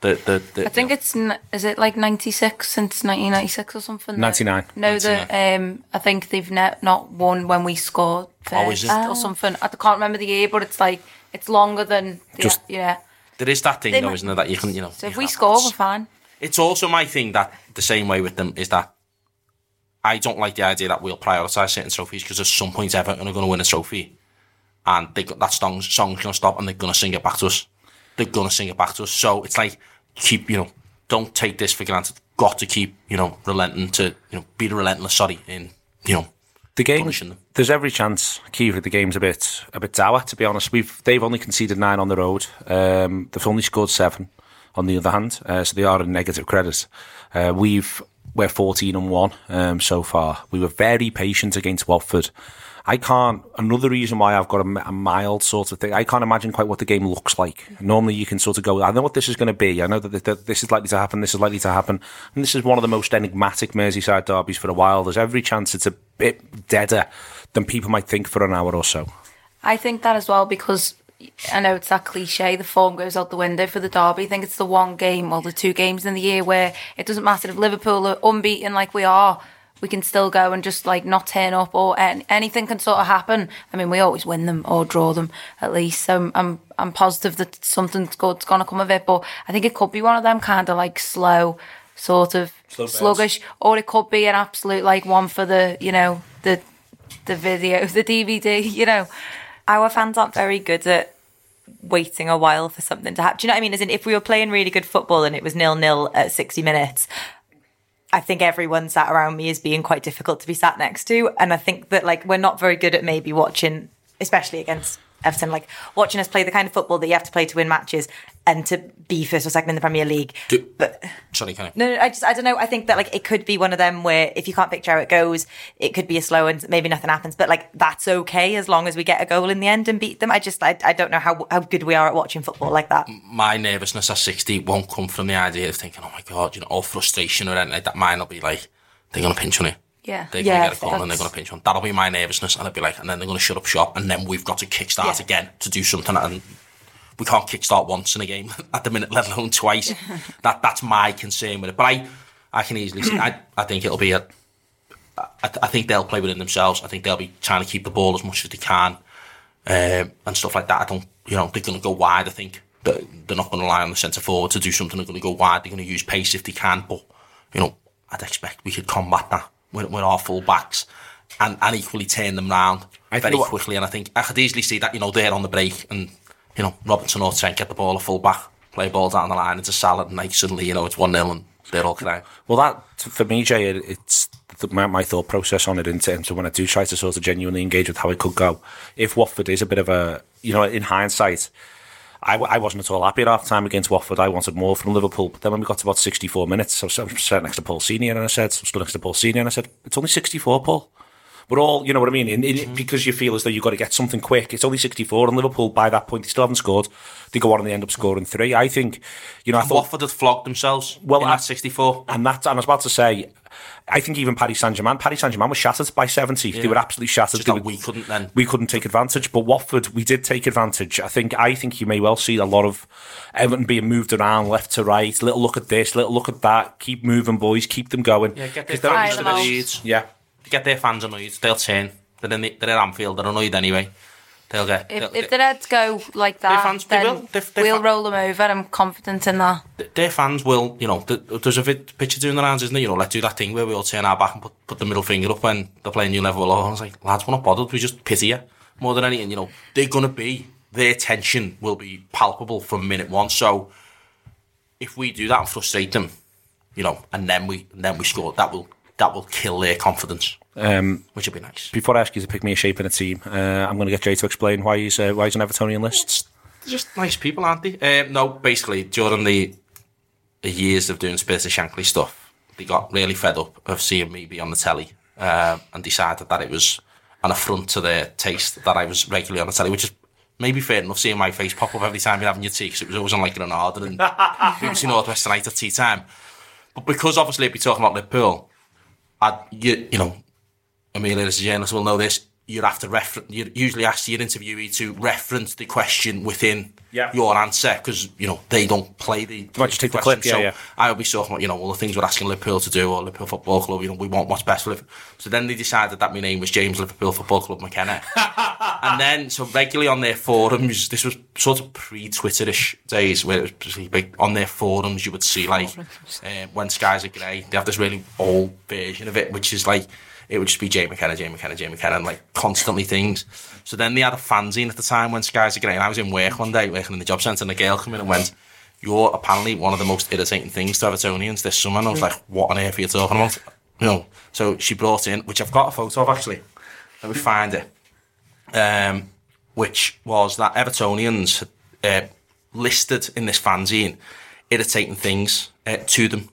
The, the, the, I think it's is it like ninety six since nineteen ninety six or something. 99. No, the um, I think they've ne- not won when we scored Oh, is first it? or something. I can't remember the year, but it's like it's longer than the, Just- yeah. There is that thing They though, might- isn't there, that you can you know. So if we score, we're fine. It's also my thing that the same way with them is that I don't like the idea that we'll prioritise certain trophies because at some point Everton are going to win a trophy, and they got that song song's going to stop and they're going to sing it back to us. They're going to sing it back to us. So it's like keep you know don't take this for granted. Got to keep you know relenting to you know be the relentless. Sorry in you know The game, there's every chance, Kiefer, the game's a bit a bit dour. To be honest, we've they've only conceded nine on the road. Um, they've only scored seven. On the other hand, uh, so they are a negative credit. Uh, we've we're 14 and one um, so far. We were very patient against Watford. I can't. Another reason why I've got a mild sort of thing. I can't imagine quite what the game looks like. Normally, you can sort of go. I know what this is going to be. I know that, th- that this is likely to happen. This is likely to happen. And this is one of the most enigmatic Merseyside derbies for a while. There's every chance it's a bit deader than people might think for an hour or so. I think that as well because I know it's that cliche. The form goes out the window for the derby. I think it's the one game or the two games in the year where it doesn't matter if Liverpool are unbeaten like we are. We can still go and just like not turn up, or an- anything can sort of happen. I mean, we always win them or draw them at least. So I'm I'm, I'm positive that something's good's gonna come of it. But I think it could be one of them kind of like slow, sort of burns. sluggish, or it could be an absolute like one for the you know the the video, (laughs) the DVD. You know, our fans aren't very good at waiting a while for something to happen. Do you know what I mean? As in, if we were playing really good football and it was nil nil at 60 minutes, I think everyone sat around me is being quite difficult to be sat next to. And I think that, like, we're not very good at maybe watching, especially against Everton, like watching us play the kind of football that you have to play to win matches and to be first or second in the Premier League. Do, But sorry, can I? no, no, I just I don't know. I think that like it could be one of them where if you can't picture how it goes, it could be a slow and maybe nothing happens. But like that's okay as long as we get a goal in the end and beat them. I just I, I don't know how how good we are at watching football like that. my nervousness at 60 won't come from the idea of thinking, oh my God, you know, or frustration or anything like that. Mine will be like, they're to pinch on it. Yeah. They're Yeah, going to get a goal and they're going to pinch on. That'll be my nervousness. And I'll be like, and then they're going to shut up shop. And then we've got to kickstart Yeah. again to do something. And we can't kickstart once in a game (laughs) at the minute, let alone twice. (laughs) that That's my concern with it. But I, I can easily see, I, I think it'll be a, I, I think they'll play within themselves. I think they'll be trying to keep the ball as much as they can um, and stuff like that. I don't, you know, they're going to go wide. I think They're- they're not going to rely on the centre forward to do something. They're going to go wide. They're going to use pace if they can. But you know, I'd expect we could combat that with, with our full backs and, and equally turn them round I very quickly. And I think I could easily see that. You know, they're on the break and you know Robertson or Trent get the ball a full back, play ball down the line into Salah, and like suddenly you know it's one 0 and they're all crying. Well, that for me, Jay, it's my, my thought process on it in terms of when I do try to sort of genuinely engage with how it could go. If Watford is a bit of a, you know, in hindsight, I, I wasn't at all happy at half time against Watford. I wanted more from Liverpool. But then when we got to about 64 minutes, I was, I was sat next to Paul Senior and I said, I stood next to Paul Senior and I said, it's only 64, Paul. We're all, you know what I mean? In, in, mm-hmm. because you feel as though you've got to get something quick. It's only 64, and Liverpool, by that point, they still haven't scored. They go on and they end up scoring three. I think, you know, I thought. Watford had flogged themselves Well, that 64. And that, and I was about to say, I think even Paris Saint Germain, Paris Saint Germain was shattered by 70. They Yeah. were absolutely shattered. Were- we couldn't then. we couldn't take advantage. But Watford, we did take advantage. I think I think you may well see a lot of Everton being moved around left to right. Little look at this, little look at that. Keep moving, boys. Keep them going. Yeah, get 'Cause their they're fans only- annoyed. Yeah. Get their fans annoyed. They'll turn. They're, in the, they're at Anfield. They're annoyed anyway. They'll get. If, they'll- if the Reds go like that, fans- then will. They- they we'll fa- roll them over. I'm confident in that. their fans will, you know, there's a vid picture doing the rounds, isn't there? You know, let's do that thing where we all turn our back and put, put the middle finger up when they're playing new level. I was like, lads, we're not bothered. We just pity you more than anything. You know, they're going to be, their tension will be palpable from minute one. So if we do that and frustrate them, you know, and then we and then we score, that will that will kill their confidence, Um, which would be nice. before I ask you to pick me a shape in a team, uh, I'm going to get Jay to explain why he's uh, why he's an Evertonian list. They're just nice people, aren't they? Um, no, basically during the the years of doing Spirit of Shankly stuff, they got really fed up of seeing me be on the telly um, and decided that it was an affront to their taste that I was regularly on the telly, which is maybe fair enough seeing my face pop up every time you're having your tea because it was always on like Granada and BBC North West tonight at tea time. But because obviously I'd be talking about Liverpool, I'd, you, you know, Amelia as a journalist will know this, you'd have to reference, you'd usually ask your interviewee to reference the question within Yeah. your answer because, you know, they don't play the. Why don't you take the clip? Yeah, so yeah. I would be talking about, you know, all the things we're asking Liverpool to do or Liverpool Football Club, you know, we want what's best for Liverpool. So then they decided that my name was James Liverpool Football Club McKenna. (laughs) and then, so regularly on their forums, this was sort of pre-Twitterish days where it was pretty big. On their forums, you would see like, uh, when skies are grey, they have this really old version of it, which is like, it would just be Jay McKenna, Jay McKenna, Jay McKenna, and like constantly things. So then they had a fanzine at the time when skies are grey, and I was in work one day, working in the job centre, and a girl came in and went, you're apparently one of the most irritating things to Evertonians this summer. And I was like, what on earth are you talking about? You know, so she brought in, which I've got a photo of actually. Let me find it. Um, which was that Evertonians uh, listed in this fanzine irritating things uh, to them.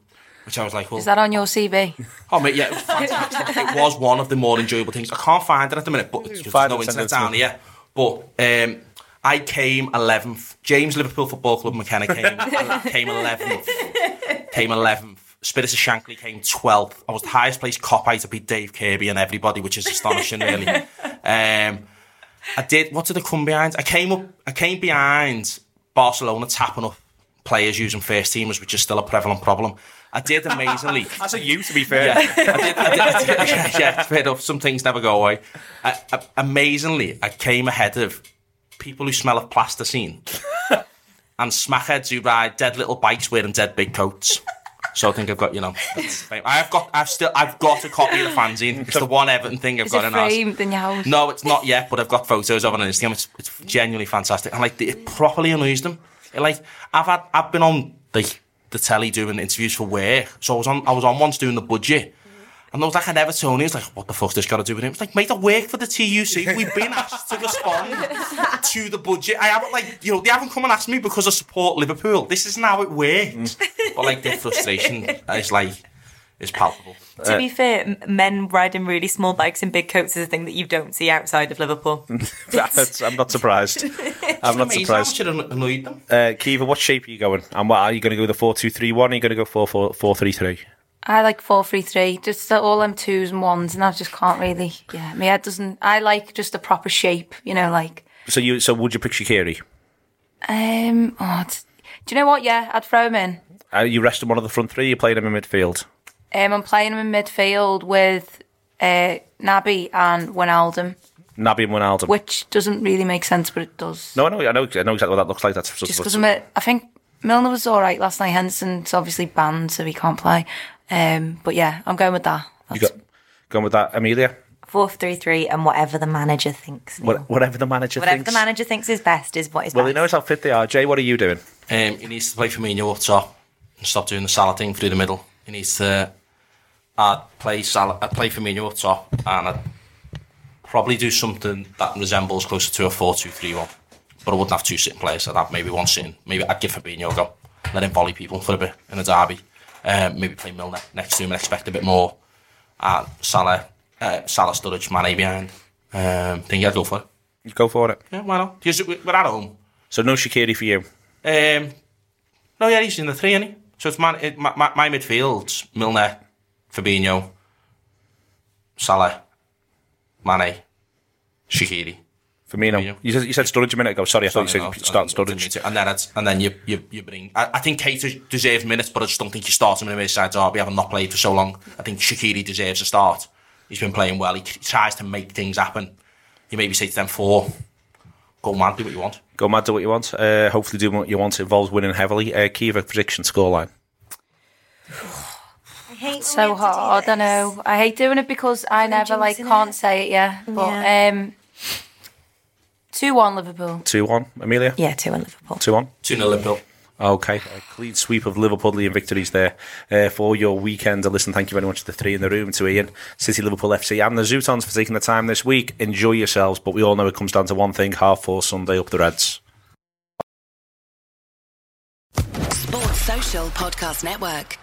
Which I was like, well, Is that on your CV? Oh, mate, yeah, it was fantastic. (laughs) it was one of the more enjoyable things. I can't find it at the minute, but it's just Find no it, send internet it down here. But um, I came 11th. James Liverpool Football Club McKenna came, (laughs) came 11th. Came 11th. Spirits of Shankly came 12th. I was the highest placed cop I to beat Dave Kirby and everybody, which is astonishing, really. (laughs) Um, I did. What did I come behind? I came up. I came behind Barcelona tapping up players using first teamers, which is still a prevalent problem. I did amazingly. (laughs) As a you, to be fair. Yeah, I did, I did, I did, yeah, yeah, fair enough. Some things never go away. I, I, amazingly, I came ahead of people who smell of plasticine (laughs) and smackheads who ride dead little bikes wearing dead big coats. So I think I've got, you know, I've got, I've still, I've got a copy of the fanzine. It's the one Everton thing I've Is got it in ours. framed in your house? No, it's not yet, but I've got photos of it on Instagram. It's, it's genuinely fantastic. And like, it properly annoys them. It, like, I've had, I've been on like the telly doing interviews for work. So I was on, I was on once doing the budget. And there was like an Evertonian, it's like, what the fuck's this got to do with him? It's like, mate, I work for the TUC. We've been asked to respond (laughs) to the budget. I haven't, like, you know, they haven't come and asked me because I support Liverpool. This isn't how it works. Mm. but, like, the frustration (laughs) is, like, is palpable. To be fair, men riding really small bikes in big coats is a thing that you don't see outside of Liverpool. (laughs) I'm not surprised. I'm not amazing surprised. how much it annoyed them. Uh, Kiva, what shape are you going? And what are you going to go with the four two three one? Are you going to go four four four three three? I like four three three. Just all them twos and ones, and I just can't really. Yeah, my head doesn't. I like just a proper shape. You know, like So you, so would you pick Shaqiri? um. Oh, do you know what? Yeah, I'd throw him in. Are you resting one of the front three? You're playing him in midfield. Um, I'm playing him in midfield with uh, Naby and Wijnaldum, Naby and Wijnaldum. which doesn't really make sense, but it does. No, I know, I know, I know exactly what that looks like. That's Just because I'm a, I think Milner was all right last night. Henderson's obviously banned, so he can't play. Um, but yeah, I'm going with that. you got going with that, Amelia. Four three three, and whatever the manager thinks. Neil. What, whatever the manager Whatever thinks. the manager thinks is best is what is well, best. he knows how fit they are. Jay, what are you doing? Um, he needs to play for Firmino up top and stop doing the Salah thing through the middle. He needs to I'd play Salah, I'd play Firmino up top and I'd probably do something that resembles closer to a 4-2-3-1. But I wouldn't have two sitting players. I'd have maybe one sitting. Maybe I'd give Fabinho a go. Let him volley people for a bit in a derby. Um, maybe play Milner next to him and expect a bit more. And Salah, uh, Salah, Sturridge, Mane behind. Um, think I'd go for it. You go for it. Yeah, why not? Because we- we're at home. So no Shaqiri for you. Um, no, yeah, he's in the three, isn't he? So it's it, my, my, my midfield's Milner, Fabinho, Salah, Mane, Shaqiri. Firmino. You said, you said Sturridge a minute ago. Sorry, I thought you said no, start I didn't mean Sturridge. And then it's, and then you you, you bring. I, I think Keita deserves minutes, but I just don't think you start him in a Merseyside derby, having not not played for so long. I think Shaqiri deserves a start. He's been playing well. He, he tries to make things happen. You maybe say to them four, go mad, do what you want. Go mad, do what you want. Uh, hopefully, do what you want. It involves winning heavily. Uh, Kiva prediction scoreline. So hard. I don't know. I hate doing it because I never like can't say it. Yeah, but um, two one Liverpool. Two one. Amelia. Yeah, two one Liverpool. Two one. Two 0 Liverpool. Okay, a clean sweep of Liverpudlian victories there uh, for your weekend. And listen, thank you very much to the three in the room, to Ian, City, Liverpool FC, and the Zutons for taking the time this week. Enjoy yourselves, but we all know it comes down to one thing: half four Sunday up the Reds. Sports Social Podcast Network.